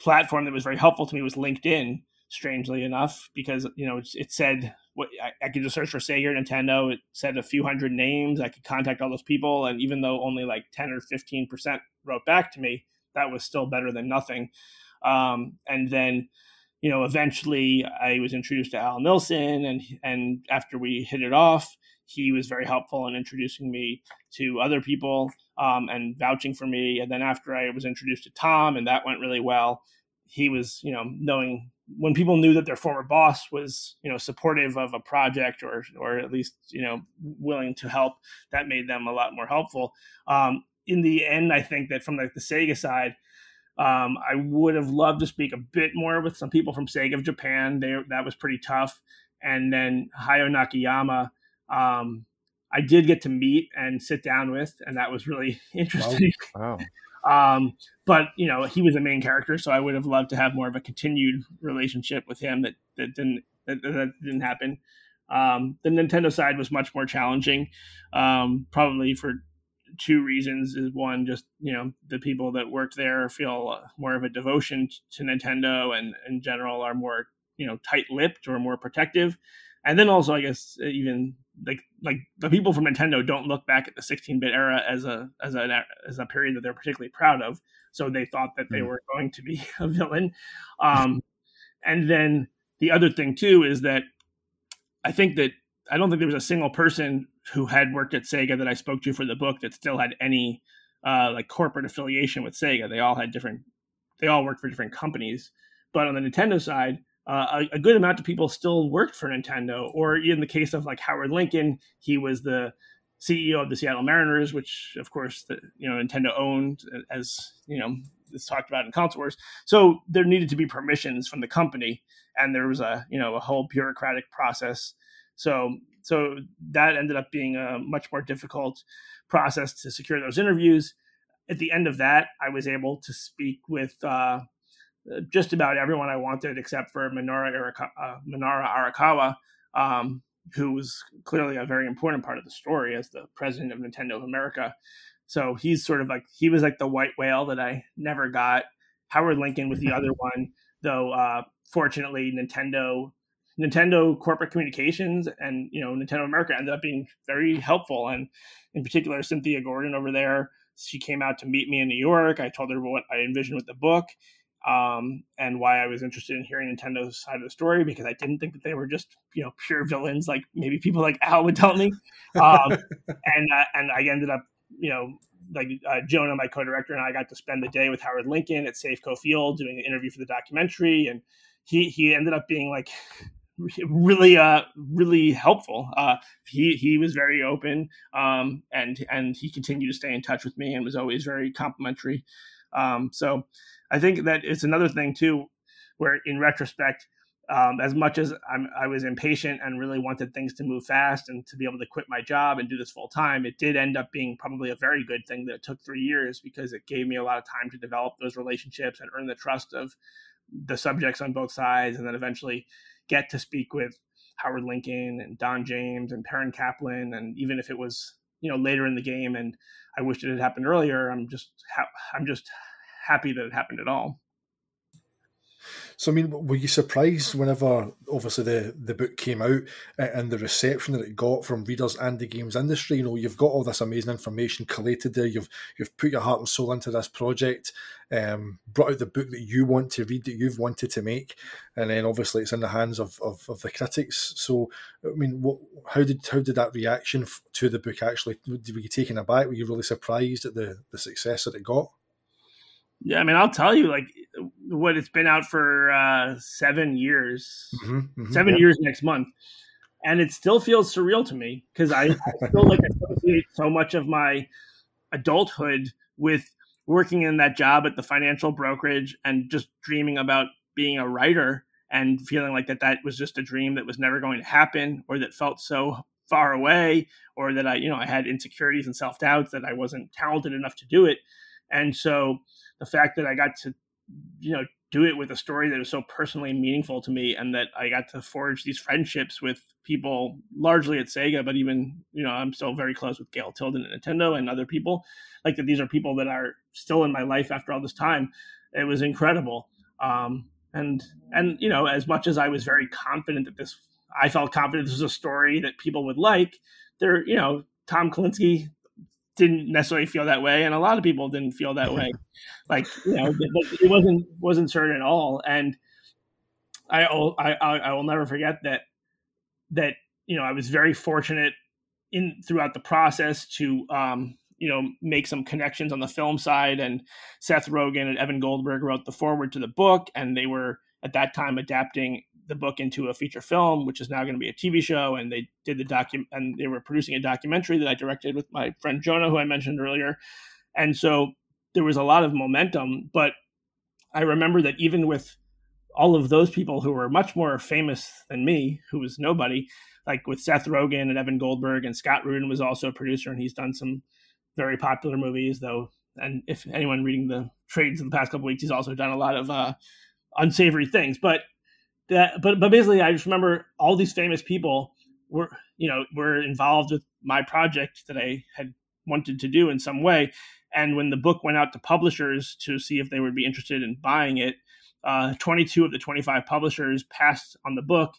platform that was very helpful to me was LinkedIn. Strangely enough, because you know it, it said what I, I, could just search for Sega Nintendo. It said a few hundred names. I could contact all those people, and even though only like ten or fifteen percent wrote back to me, that was still better than nothing. Um, and then, you know, eventually I was introduced to Al Nilsen, and and after we hit it off, he was very helpful in introducing me to other people um, and vouching for me. And then after I was introduced to Tom, and that went really well. He was, you know, knowing when people knew that their former boss was you know supportive of a project or or at least you know willing to help that made them a lot more helpful um, in the end i think that from like the sega side um, i would have loved to speak a bit more with some people from sega of japan they, that was pretty tough and then hayao nakayama um, i did get to meet and sit down with and that was really interesting wow. wow. Um, but you know, he was a main character, so I would have loved to have more of a continued relationship with him. That that didn't that, that didn't happen. Um, the Nintendo side was much more challenging, um, probably for two reasons. Is one just you know the people that worked there feel more of a devotion to Nintendo, and in general are more you know tight-lipped or more protective, and then also I guess even like like the people from Nintendo don't look back at the 16-bit era as a as a as a period that they're particularly proud of. So they thought that they mm. were going to be a villain. Um, and then the other thing too is that I think that I don't think there was a single person who had worked at Sega that I spoke to for the book that still had any uh, like corporate affiliation with Sega. They all had different. They all worked for different companies. But on the Nintendo side, uh, a, a, good amount of people still worked for Nintendo. Or in the case of like Howard Lincoln, he was the CEO of the Seattle Mariners, which of course the, you know Nintendo owned, as you know it's talked about in Console Wars. So there needed to be permissions from the company, and there was a you know a whole bureaucratic process. So so that ended up being a much more difficult process to secure those interviews. At the end of that, I was able to speak with uh, just about everyone I wanted except for Minoru, Araka, uh, Minoru Arakawa, um, who was clearly a very important part of the story as the president of Nintendo of America. So he's sort of like he was like the white whale that I never got. Howard Lincoln was the other one, though. Uh, fortunately, Nintendo, Nintendo corporate communications, and you know Nintendo America ended up being very helpful. And in particular, Cynthia Gordon over there, she came out to meet me in New York. I told her what I envisioned with the book, um, and why I was interested in hearing Nintendo's side of the story because I didn't think that they were just you know pure villains like maybe people like Al would tell me. Um, and uh, and I ended up you know like uh, Jonah, my co-director, and I got to spend the day with Howard Lincoln at Safeco Field doing an interview for the documentary, and he he ended up being like really uh really helpful uh he he was very open um and and he continued to stay in touch with me and was always very complimentary um so I think that it's another thing too, where in retrospect, um, as much as I'm, I was impatient and really wanted things to move fast and to be able to quit my job and do this full time, it did end up being probably a very good thing that it took three years because it gave me a lot of time to develop those relationships and earn the trust of the subjects on both sides, and then eventually get to speak with Howard Lincoln and Don James and Perrin Kaplan, and even if it was you know later in the game and I wish it had happened earlier, I'm just I'm just happy that it happened at all. So, I mean, were you surprised whenever, obviously, the, the book came out and the reception that it got from readers and the games industry? You know, you've got all this amazing information collated there. You've you've put your heart and soul into this project, um, brought out the book that you want to read, that you've wanted to make, and then obviously it's in the hands of, of, of the critics. So, I mean, what, how did how did that reaction to the book actually? Were you taken aback? Were you really surprised at the the success that it got? Yeah, I mean, I'll tell you, like, what it's been out for uh, seven years, mm-hmm, mm-hmm, seven yeah. years next month, and it still feels surreal to me because I, I still like associate so much of my adulthood with working in that job at the financial brokerage and just dreaming about being a writer and feeling like that that was just a dream that was never going to happen or that felt so far away or that I, you know, I had insecurities and self doubts that I wasn't talented enough to do it. And so the fact that I got to, you know, do it with a story that was so personally meaningful to me and that I got to forge these friendships with people largely at Sega, but even, you know, I'm still very close with Gail Tilden at Nintendo and other people. Like that these are people that are still in my life after all this time. It was incredible. Um, and and you know, as much as I was very confident that this I felt confident this was a story that people would like, there, you know, Tom Kalinske didn't necessarily feel that way, and a lot of people didn't feel that way. Like you know, it wasn't wasn't certain at all. And I I I will never forget that that you know I was very fortunate in throughout the process to um, you know make some connections on the film side and Seth Rogen and Evan Goldberg wrote the foreword to the book and they were at that time adapting the book into a feature film, which is now going to be a TV show. And they did the document, and they were producing a documentary that I directed with my friend Jonah, who I mentioned earlier. And so there was a lot of momentum. But I remember that even with all of those people who were much more famous than me, who was nobody, like with Seth Rogen and Evan Goldberg, and Scott Rudin was also a producer, and he's done some very popular movies, though. And if anyone reading the trades in the past couple weeks, he's also done a lot of uh, unsavory things. But that, but but basically, I just remember all these famous people were you know were involved with my project that I had wanted to do in some way. And when the book went out to publishers to see if they would be interested in buying it, uh, 22 of the 25 publishers passed on the book,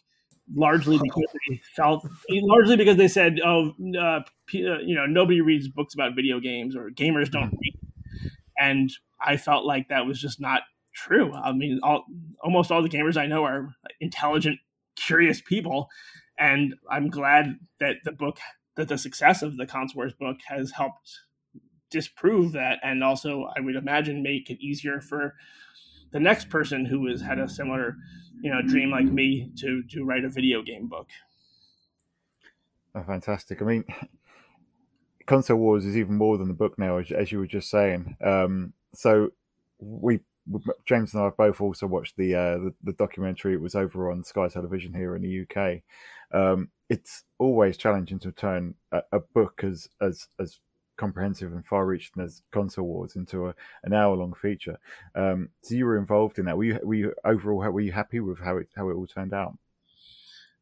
largely because they felt, largely because they said, "Oh, uh, you know, nobody reads books about video games or gamers don't read." And I felt like that was just not true. I mean, all, almost all the gamers I know are intelligent, curious people, and I'm glad that the book, that the success of the Console Wars book has helped disprove that, and also I would imagine make it easier for the next person who has had a similar, you know, dream like me to to write a video game book. Oh, fantastic! I mean, Console Wars is even more than the book now, as, as you were just saying. Um, so we James and I have both also watched the, uh, the, the documentary. It was over on Sky Television here in the UK. Um, it's always challenging to turn a, a, book as as as comprehensive and far-reaching as Console Wars into a, an hour-long feature. Um, so you were involved in that. Were you, were you overall were you happy with how it how it all turned out?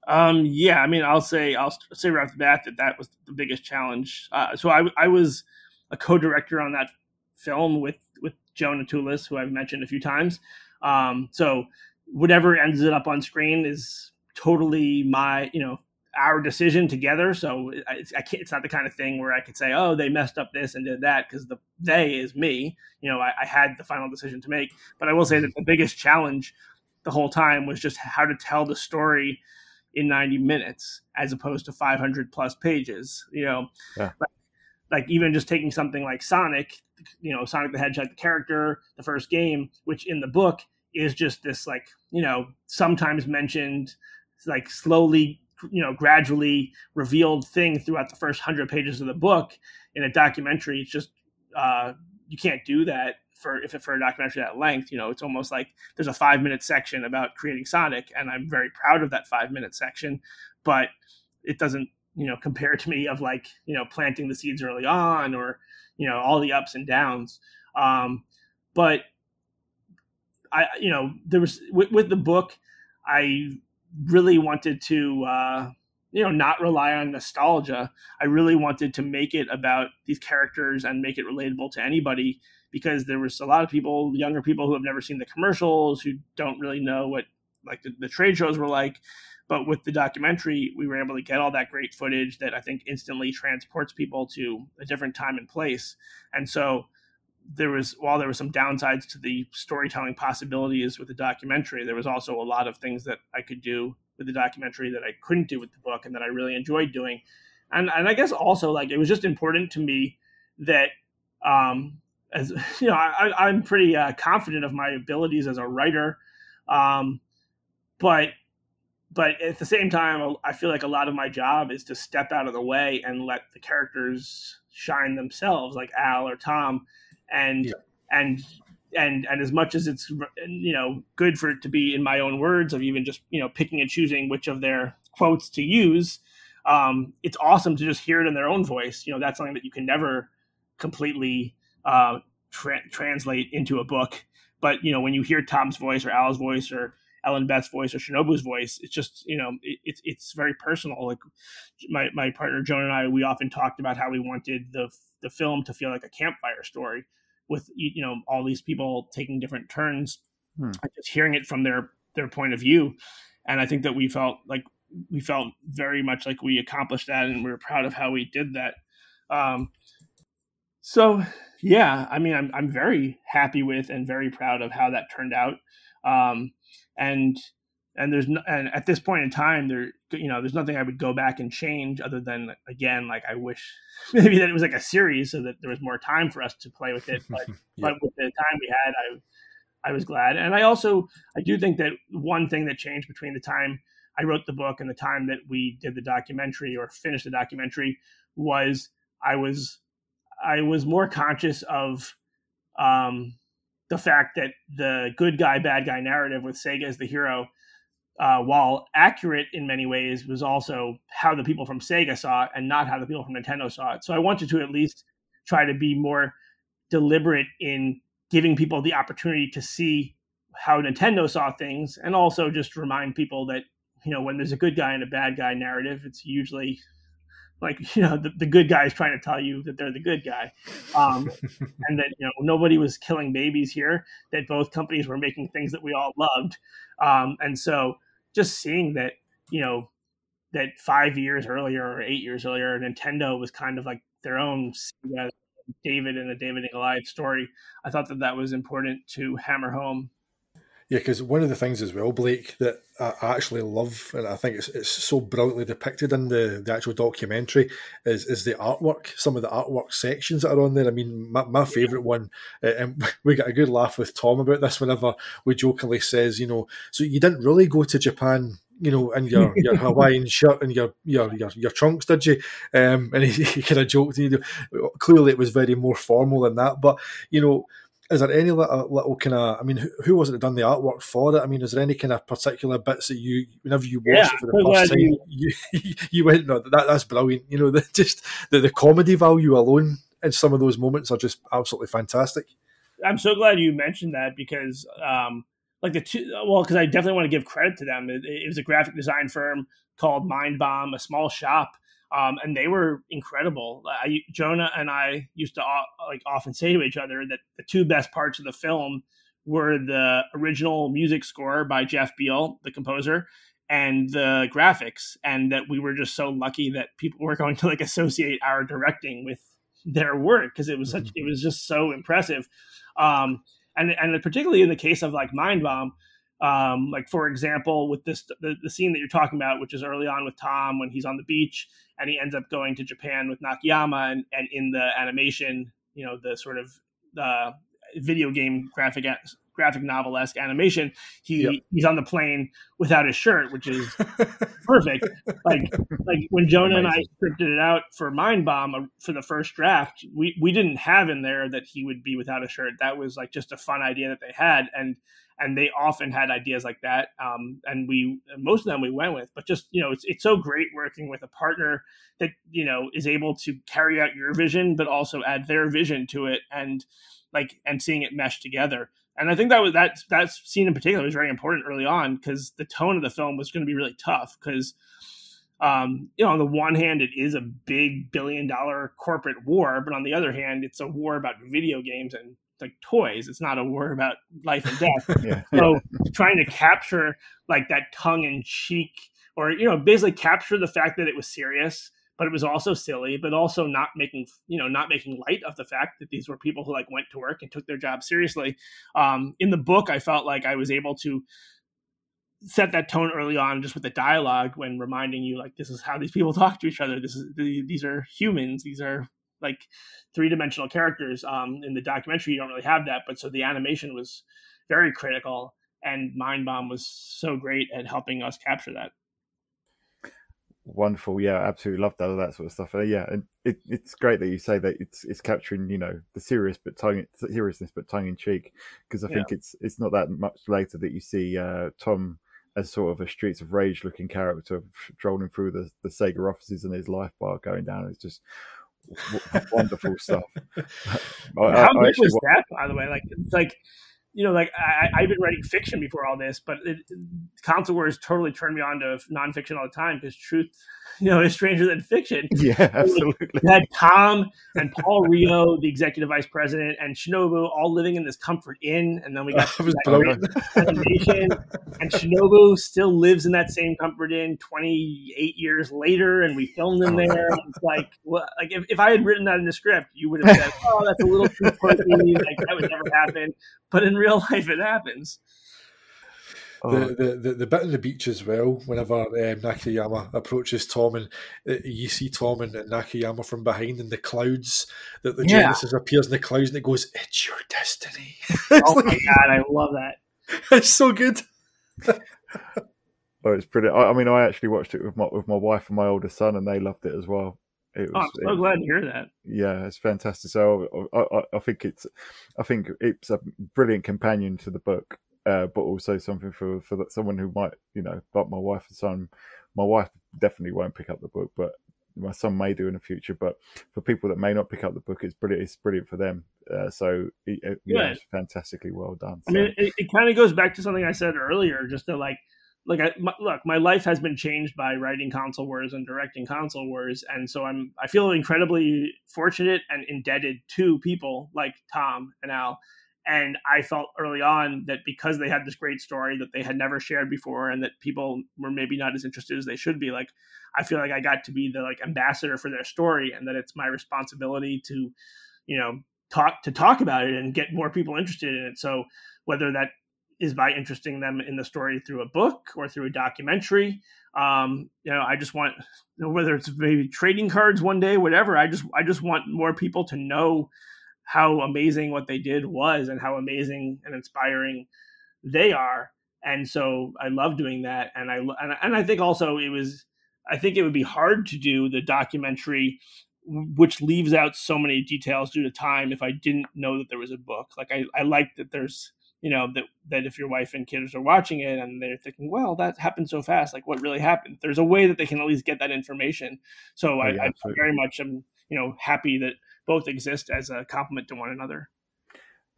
Um, yeah, I mean, I'll say I'll say right off the bat that that was the biggest challenge. Uh, so I I was a co-director on that film with with Jonah Tulis, who I've mentioned a few times. Um, so whatever ends it up on screen is totally my you know our decision together. So I, I, can't, it's not the kind of thing where I could say, oh, they messed up this and did that because the they is me. You know, I, I, had the final decision to make. But I will say that the biggest challenge the whole time was just how to tell the story in 90 minutes as opposed to 500 plus pages. You know, yeah. Like, even just taking something like Sonic, you know, Sonic the Hedgehog, the character, the first game, which in the book is just this like, you know, sometimes mentioned like slowly you know gradually revealed thing throughout the first hundred pages of the book in a documentary. It's just uh, you can't do that for if for a documentary that length you know it's almost like there's a five minute section about creating sonic and i'm very proud of that five minute section but it doesn't you know compared to me of like you know planting the seeds early on or you know all the ups and downs. Um but i you know there was with, with the book i really wanted to uh, you know not rely on nostalgia. I really wanted to make it about these characters and make it relatable to anybody because there was a lot of people younger people who have never seen the commercials who don't really know what like the, the trade shows were like but with the documentary we were able to get all that great footage that i think instantly transports people to a different time and place and so there was while there were some downsides to the storytelling possibilities with the documentary, there was also a lot of things that I could do with the documentary that I couldn't do with the book and that I really enjoyed doing. And and I guess also like it was just important to me that um as you know, I, am pretty uh, confident of my abilities as a writer, um, but but at the same time, I feel like a lot of my job is to step out of the way and let the characters shine themselves, like Al or Tom, and yeah. and and and as much as it's you know good for it to be in my own words of even just you know picking and choosing which of their quotes to use um, it's awesome to just hear it in their own voice. You know that's something that you can never completely uh, tra- translate into a book. But you know when you hear tom's voice or al's voice or ellen beth's voice or shinobu's voice it's just you know it, it's it's very personal. Like my, my partner jonah and i we often talked about how we wanted the the film to feel like a campfire story with you know all these people taking different turns hmm. just hearing it from their their point of view. And i think that we felt like we felt very much like we accomplished that and we were proud of how we did that. Um, so yeah i mean I'm, I'm very happy with and very proud of how that turned out. Um, and and there's no, and at this point in time there you know there's nothing i would go back and change other than again like i wish maybe that it was like a series so that there was more time for us to play with it but yeah. but with the time we had I i was glad. And I also I do think that one thing that changed between the time I wrote the book and the time that we did the documentary or finished the documentary was I was I was more conscious of um, the fact that the good guy bad guy narrative with Sega as the hero, uh, while accurate in many ways, was also how the people from Sega saw it and not how the people from Nintendo saw it. So I wanted to at least try to be more deliberate in giving people the opportunity to see how Nintendo saw things, and also just remind people that you know when there's a good guy and a bad guy narrative, it's usually like you know the, the good guy is trying to tell you that they're the good guy. Um, and that you know nobody was killing babies here that both companies were making things that we all loved. Um, and so just seeing that you know that five years earlier or eight years earlier nintendo was kind of like their own david and the david and goliath story i thought that that was important to hammer home yeah, because one of the things as well, Blake, that I actually love, and I think it's, it's so brilliantly depicted in the, the actual documentary, is is the artwork. Some of the artwork sections that are on there. I mean, my, my favourite one, uh, and we got a good laugh with Tom about this whenever we jokingly says, you know, so you didn't really go to Japan you know, in your, your Hawaiian shirt and your your your, your trunks, did you? Um, and he, he kind of joked, you know, clearly it was very more formal than that. But you know, is there any little, little kind of? I mean, who, who, was it that done the artwork for it? I mean, is there any kind of particular bits that you, whenever you watch yeah, it for the first time, you, you, you went, no, that that's brilliant. You know, the, just the, the comedy value alone in some of those moments are just absolutely fantastic. I'm so glad you mentioned that because, um, like the two, well, because I definitely want to give credit to them. It, it was a graphic design firm called Mind Bomb, a small shop um, and they were incredible. I, Jonah and I used to uh, like often say to each other that the two best parts of the film were the original music score by Jeff Beal, the composer, and the graphics, and that we were just so lucky that people were going to like associate our directing with their work because it was such it was just so impressive. Um, and and particularly in the case of like Mind Bomb, um, like for example, with this the, the scene that you're talking about, which is early on with Tom when he's on the beach and he ends up going to Japan with Nakayama, and, and in the animation, you know, the sort of uh, video game graphic graphic novel esque animation, he yep. he's on the plane without his shirt, which is perfect. Like like when Jonah Amazing. and I scripted it out for Mind Bomb uh, for the first draft, we we didn't have in there that he would be without a shirt. That was like just a fun idea that they had, and and they often had ideas like that. Um, and we most of them we went with, but just you know, it's it's so great working with a partner that you know is able to carry out your vision, but also add their vision to it, and like and seeing it mesh together. And I think that was that that scene in particular was very important early on because the tone of the film was going to be really tough because. Um, you know, on the one hand, it is a big billion dollar corporate war, but on the other hand, it's a war about video games and like toys. It's not a war about life and death. yeah. So trying to capture like that tongue in cheek, or you know, basically capture the fact that it was serious, but it was also silly, but also not making you know not making light of the fact that these were people who like went to work and took their job seriously. Um, in the book, I felt like I was able to set that tone early on just with the dialogue when reminding you like this is how these people talk to each other this is these are humans these are like three dimensional characters. Um, in the documentary, you don't really have that, but so the animation was very critical, and Mind Bomb was so great at helping us capture that. Wonderful, yeah, absolutely loved that that sort of stuff. Uh, yeah, and it, it's great that you say that it's it's capturing you know the serious but tongue seriousness but tongue in cheek because I think it's it's not that much later that you see uh, Tom as sort of a Streets of Rage looking character strolling through the, the Sega offices and his life bar going down. It's just wonderful stuff. How I, good was that, by the way? Like, it's like you know, like I, have been writing fiction before all this, but it, console wars totally turned me on to nonfiction all the time because truth, you know, is stranger than fiction. Yeah, absolutely. We had Tom and Paul Rioux, the executive vice president, and Shinobu all living in this comfort inn, and then we got animation, and Shinobu still lives in that same comfort inn 28 years later, and we filmed in there. like, well, like if, if I had written that in the script, you would have said, "Oh, that's a little too quirky. Like that would never happen." But in real life, it happens. Oh. The, the, the the bit on the beach as well. Whenever um, Nakayama approaches Tom, and uh, you see Tom and, and, Nakayama from behind in the clouds, that the yeah. Genesis appears in the clouds, and it goes, "It's your destiny." it's oh like, my god, I love that. It's so good. oh, it's pretty. I, I, mean, I actually watched it with my with my wife and my older son, and they loved it as well. It was, oh, I'm so it, glad to hear that. Yeah, it's fantastic. So I, I, I, think it's, I think it's a brilliant companion to the book, uh, but also something for for someone who might, you know, but my wife and son. My wife definitely won't pick up the book, but my son may do in the future. But for people that may not pick up the book, it's brilliant. It's brilliant for them. Uh, so it, yeah, it's fantastically well done. I mean, it, it kind of goes back to something I said earlier, just to like like I, my, look, my life has been changed by writing console wars and directing console wars, and so I'm I feel incredibly fortunate and indebted to people like Tom and Al. And I felt early on that because they had this great story that they had never shared before, and that people were maybe not as interested as they should be, like I feel like I got to be the like ambassador for their story, and that it's my responsibility to, you know, talk to talk about it and get more people interested in it. So whether that is by interesting them in the story through a book or through a documentary. Um, you know, I just want you know, whether it's maybe trading cards one day, whatever. I just I just want more people to know how amazing what they did was and how amazing and inspiring they are. And so I love doing that. And I and, and I think also it was I think it would be hard to do the documentary which leaves out so many details due to time if I didn't know that there was a book. Like I, I like that there's you know that that if your wife and kids are watching it and they're thinking well that happened so fast like what really happened? There's a way that they can at least get that information. So oh, I, yeah, I, very much am you know happy that both exist as a complement to one another.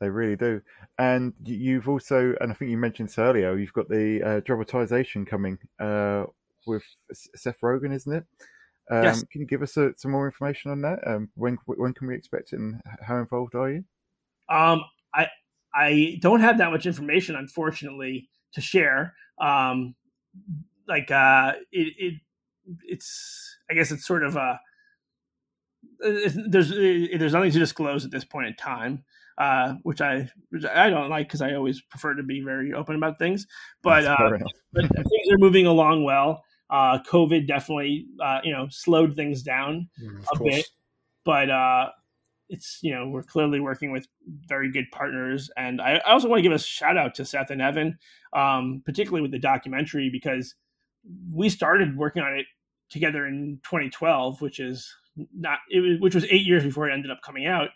They really do. And you've also and i think you mentioned this earlier you've got the uh, dramatization coming uh, with seth rogen isn't it? Um, yes. can you give us a, uh, some more information on that? Um, when when can we expect it and how involved are you? Um, I I don't have that much information, unfortunately, to share. Um, like uh, it, it, it's I guess it's sort of a there's there's nothing to disclose at this point in time, uh, which I which I don't like because I always prefer to be very open about things. But uh, but things are moving along well. Uh, COVID definitely uh, you know slowed things down mm, a course. bit, but uh, it's you know we're clearly working with very good partners and i, I also want to give a shout out to seth and evan um, particularly with the documentary because we started working on it together in 2012 which is not it was, which was eight years before it ended up coming out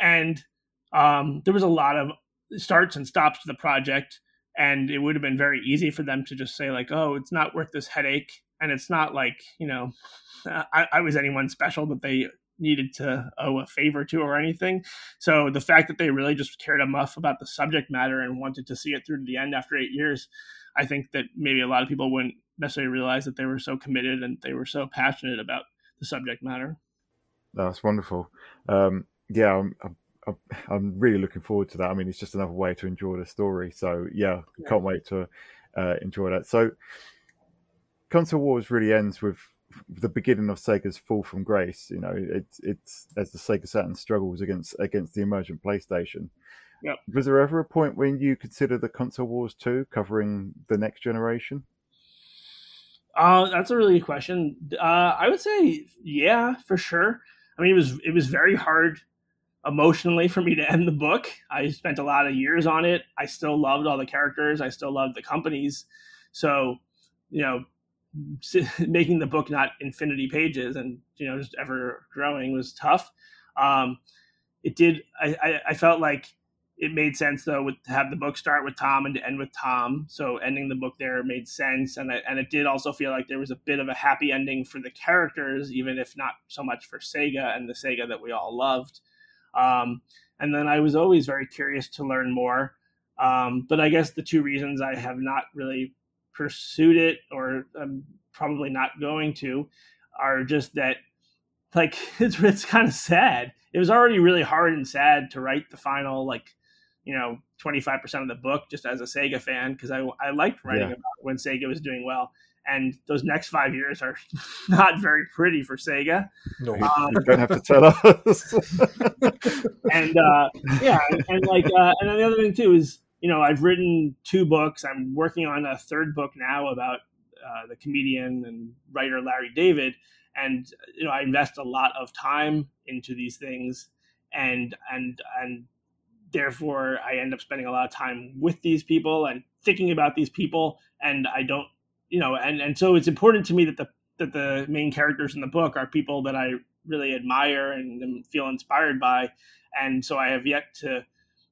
and um, there was a lot of starts and stops to the project and it would have been very easy for them to just say like oh it's not worth this headache and it's not like you know I, I was anyone special that they needed to owe a favor to or anything. So the fact that they really just cared a muff about the subject matter and wanted to see it through to the end after eight years, I think that maybe a lot of people wouldn't necessarily realize that they were so committed and they were so passionate about the subject matter. That's wonderful. Um, yeah, I'm, I'm, I'm, really looking forward to that. I mean, it's just another way to enjoy the story. So yeah, yeah. can't wait to uh, enjoy that. So Console Wars really ends with the beginning of Sega's fall from grace. You know, it's it's as the Sega Saturn struggles against against the emergent PlayStation. Yep. Was there ever a point when you consider the console wars too, covering the next generation? Uh, that's a really good question. Uh, I would say, yeah, for sure. I mean, it was it was very hard emotionally for me to end the book. I spent a lot of years on it. I still loved all the characters. I still loved the companies. So, you know, making the book not infinity pages and you know just ever growing was tough. Um, it did. I, I, I felt like it made sense though with to have the book start with Tom and to end with Tom. So ending the book there made sense, and I, and it did also feel like there was a bit of a happy ending for the characters, even if not so much for Sega and the Sega that we all loved. Um, and then I was always very curious to learn more. Um, but I guess the two reasons I have not really pursued it or I'm probably not going to are just that like it's it's kind of sad. It was already really hard and sad to write the final like you know 25% of the book just as a Sega fan because I I liked writing yeah. about when Sega was doing well. And those next five years are not very pretty for Sega. No, um, you don't have to tell us. and uh, yeah, and, and like, uh, and then the other thing too is you know, I've written two books. I'm working on a third book now about uh, the comedian and writer Larry David, and you know, I invest a lot of time into these things, and and and therefore I end up spending a lot of time with these people and thinking about these people, and I don't, you know, and and so it's important to me that the that the main characters in the book are people that I really admire and feel inspired by, and so I have yet to.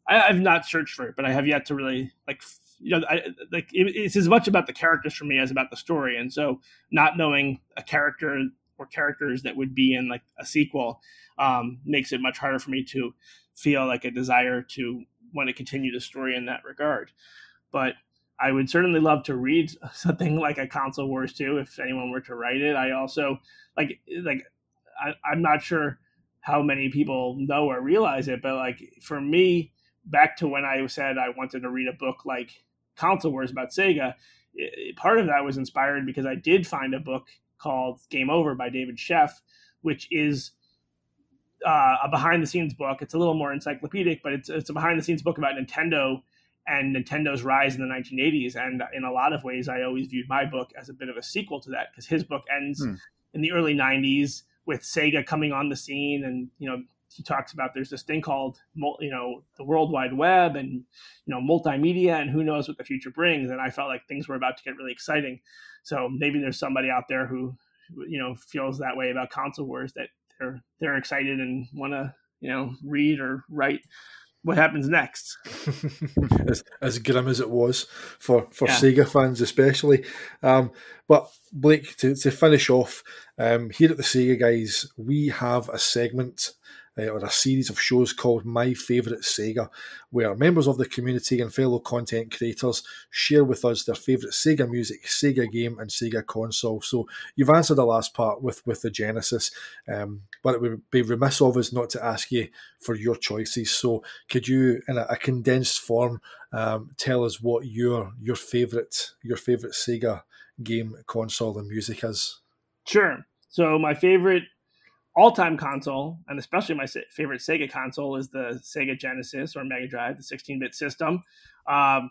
I, have not searched for it, but I have yet to really like you know, I, like it, it's as much about the characters for me as about the story. And so, not knowing a character or characters that would be in like a sequel um, makes it much harder for me to feel like a desire to want to continue the story in that regard. But I would certainly love to read something like a Console Wars 2 if anyone were to write it. I also like like I, I'm not sure how many people know or realize it, but like for me, back to when I said I wanted to read a book like Console Wars about Sega, it, part of that was inspired because I did find a book called Game Over by David Sheff, which is uh, a behind the scenes book. It's a little more encyclopedic, but it's it's a behind the scenes book about Nintendo and Nintendo's rise in the 1980s. And in a lot of ways, I always viewed my book as a bit of a sequel to that because his book ends hmm. in the early 90s with Sega coming on the scene and you know he talks about there's this thing called you know the world wide web and you know multimedia and who knows what the future brings and i felt like things were about to get really exciting so maybe there's somebody out there who you know feels that way about console wars that they're they're excited and want to you know read or write what happens next. as, as grim as it was for, for yeah. Sega fans, especially. Um, but Blake, to, to finish off, um, here at the Sega Guys, we have a segment uh, or a series of shows called My Favourite Sega, where members of the community and fellow content creators share with us their favourite Sega music, Sega game, and Sega console. So you've answered the last part with, with the Genesis, um, but it would be remiss of us not to ask you for your choices. So could you, in a, a condensed form, um, tell us what your your favourite your favourite Sega game, console, and music is? Sure. So my favorite all-time console, and especially my favorite Sega console, is the Sega Genesis or Mega Drive, the 16-bit system. Um,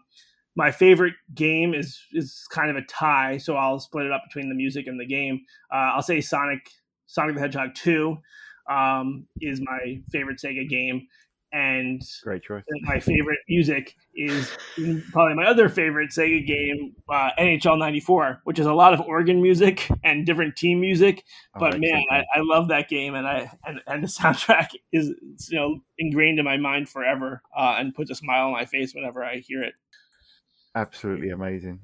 my favorite game is is kind of a tie, so I'll split it up between the music and the game. Uh, I'll say Sonic Sonic the Hedgehog 2 um, is my favorite Sega game, and great choice. My favorite music is probably my other favorite Sega game, uh, NHL '94, which is a lot of organ music and different team music. Oh, but man, I, I, love that game, and I and, and the soundtrack is you know ingrained in my mind forever, uh, and puts a smile on my face whenever I hear it. Absolutely amazing.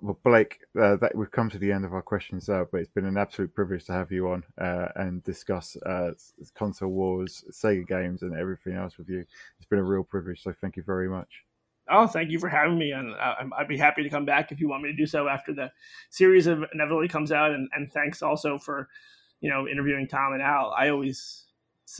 Well, Blake, uh, that we've come to the end of our questions, uh, but it's been an absolute privilege to have you on uh, and discuss uh, console wars, Sega games, and everything else with you. It's been a real privilege, so thank you very much. Oh, thank you for having me, and uh, I'd be happy to come back if you want me to do so after the series of inevitably comes out. And, and thanks also for, you know, interviewing Tom and Al. I always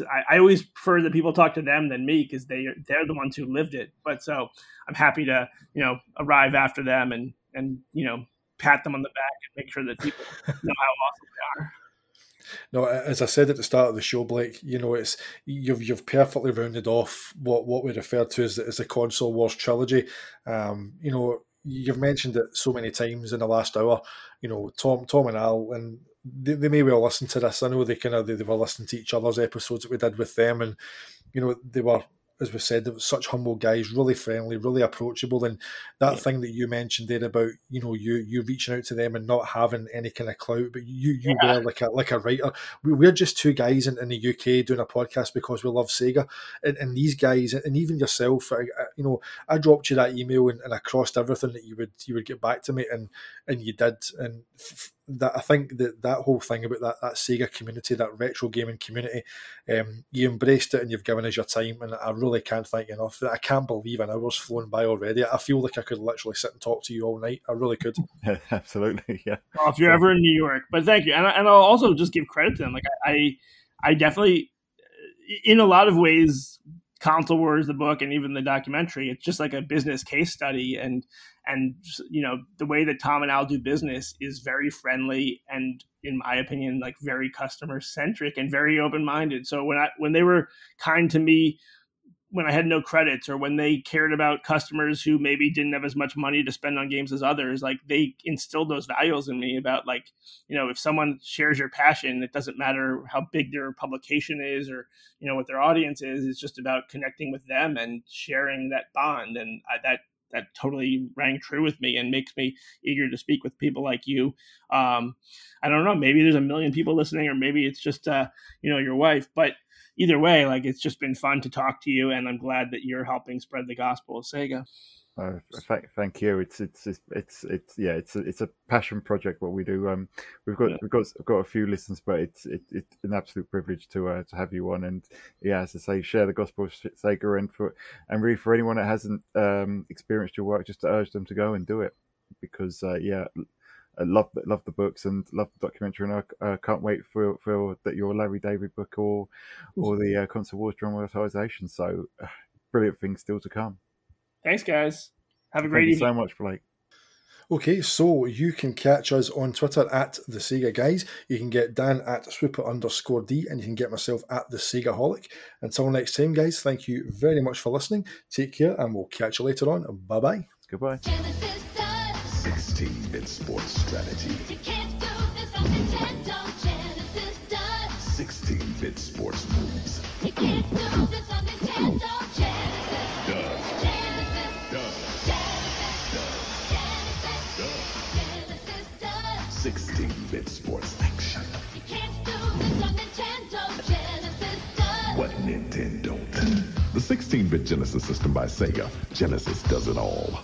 I, I, always prefer that people talk to them than me because they they're the ones who lived it. But so I'm happy to you know arrive after them and and you know pat them on the back and make sure that people know how awesome they are. No, as I said at the start of the show, Blake, you know it's you've you've perfectly rounded off what what we refer to as the, as the console wars trilogy. Um, you know, you've mentioned it so many times in the last hour. You know, Tom, Tom and Al, and they, they may well listen to this. I know they kind of they, they were listening to each other's episodes that we did with them, and you know they were as we said, they were such humble guys, really friendly, really approachable. And that yeah. thing that you mentioned there about, you know, you you reaching out to them and not having any kind of clout, but you you yeah. were like a like a writer. We, we're just two guys in, in the UK doing a podcast because we love Sega. And, and these guys, and even yourself, I, I, you know, I dropped you that email and, and I crossed everything that you would you would get back to me, and and you did. And f- that I think that that whole thing about that, that Sega community, that retro gaming community, um, you embraced it and you've given us your time, and I really can't thank you enough. I can't believe an hour's flown by already. I feel like I could literally sit and talk to you all night. I really could. Yeah, absolutely, yeah. Well, if you're ever in New York, but thank you, and, I, and I'll also just give credit to them. Like I, I definitely, in a lot of ways, console wars the book and even the documentary. It's just like a business case study and and you know the way that tom and al do business is very friendly and in my opinion like very customer centric and very open minded so when i when they were kind to me when I had no credits or when they cared about customers who maybe didn't have as much money to spend on games as others, like they instilled those values in me about like, you know, if someone shares your passion, it doesn't matter how big their publication is or, you know, what their audience is, it's just about connecting with them and sharing that bond. And I, that, that totally rang true with me and makes me eager to speak with people like you. Um, I don't know, maybe there's a million people listening or maybe it's just, uh, you know, your wife, but either way, like it's just been fun to talk to you, and I'm glad that you're helping spread the gospel of Sega. Uh, thank, thank you. It's, it's it's it's it's yeah. It's a, it's a passion project. What we do. Um, we've got yeah. we've got we've got a few listens, but it's it, it's an absolute privilege to uh, to have you on. And yeah, as I say, share the gospel of Sega, and for and really for anyone that hasn't um, experienced your work, just to urge them to go and do it because uh, yeah, I love love the books and love the documentary, and I uh, can't wait for for that your Larry David book or or the uh, Console Wars dramatization. So, uh, brilliant things still to come. Thanks, guys. Have a great Thank evening. so much, Blake. Okay, so you can catch us on Twitter at the Sega Guys. You can get Dan at Swooper underscore D, and you can get myself at the Sega Holic. Until next time, guys, thank you very much for listening. Take care, and we'll catch you later on. Bye bye. Goodbye. 16-bit sports strategy. 16-bit sports moves. You can't do this on Nintendo Genesis does. 16-bit sports action. You can't do this on the Nintendo Genesis. Does. What Nintendo? The 16-bit Genesis system by Sega. Genesis does it all.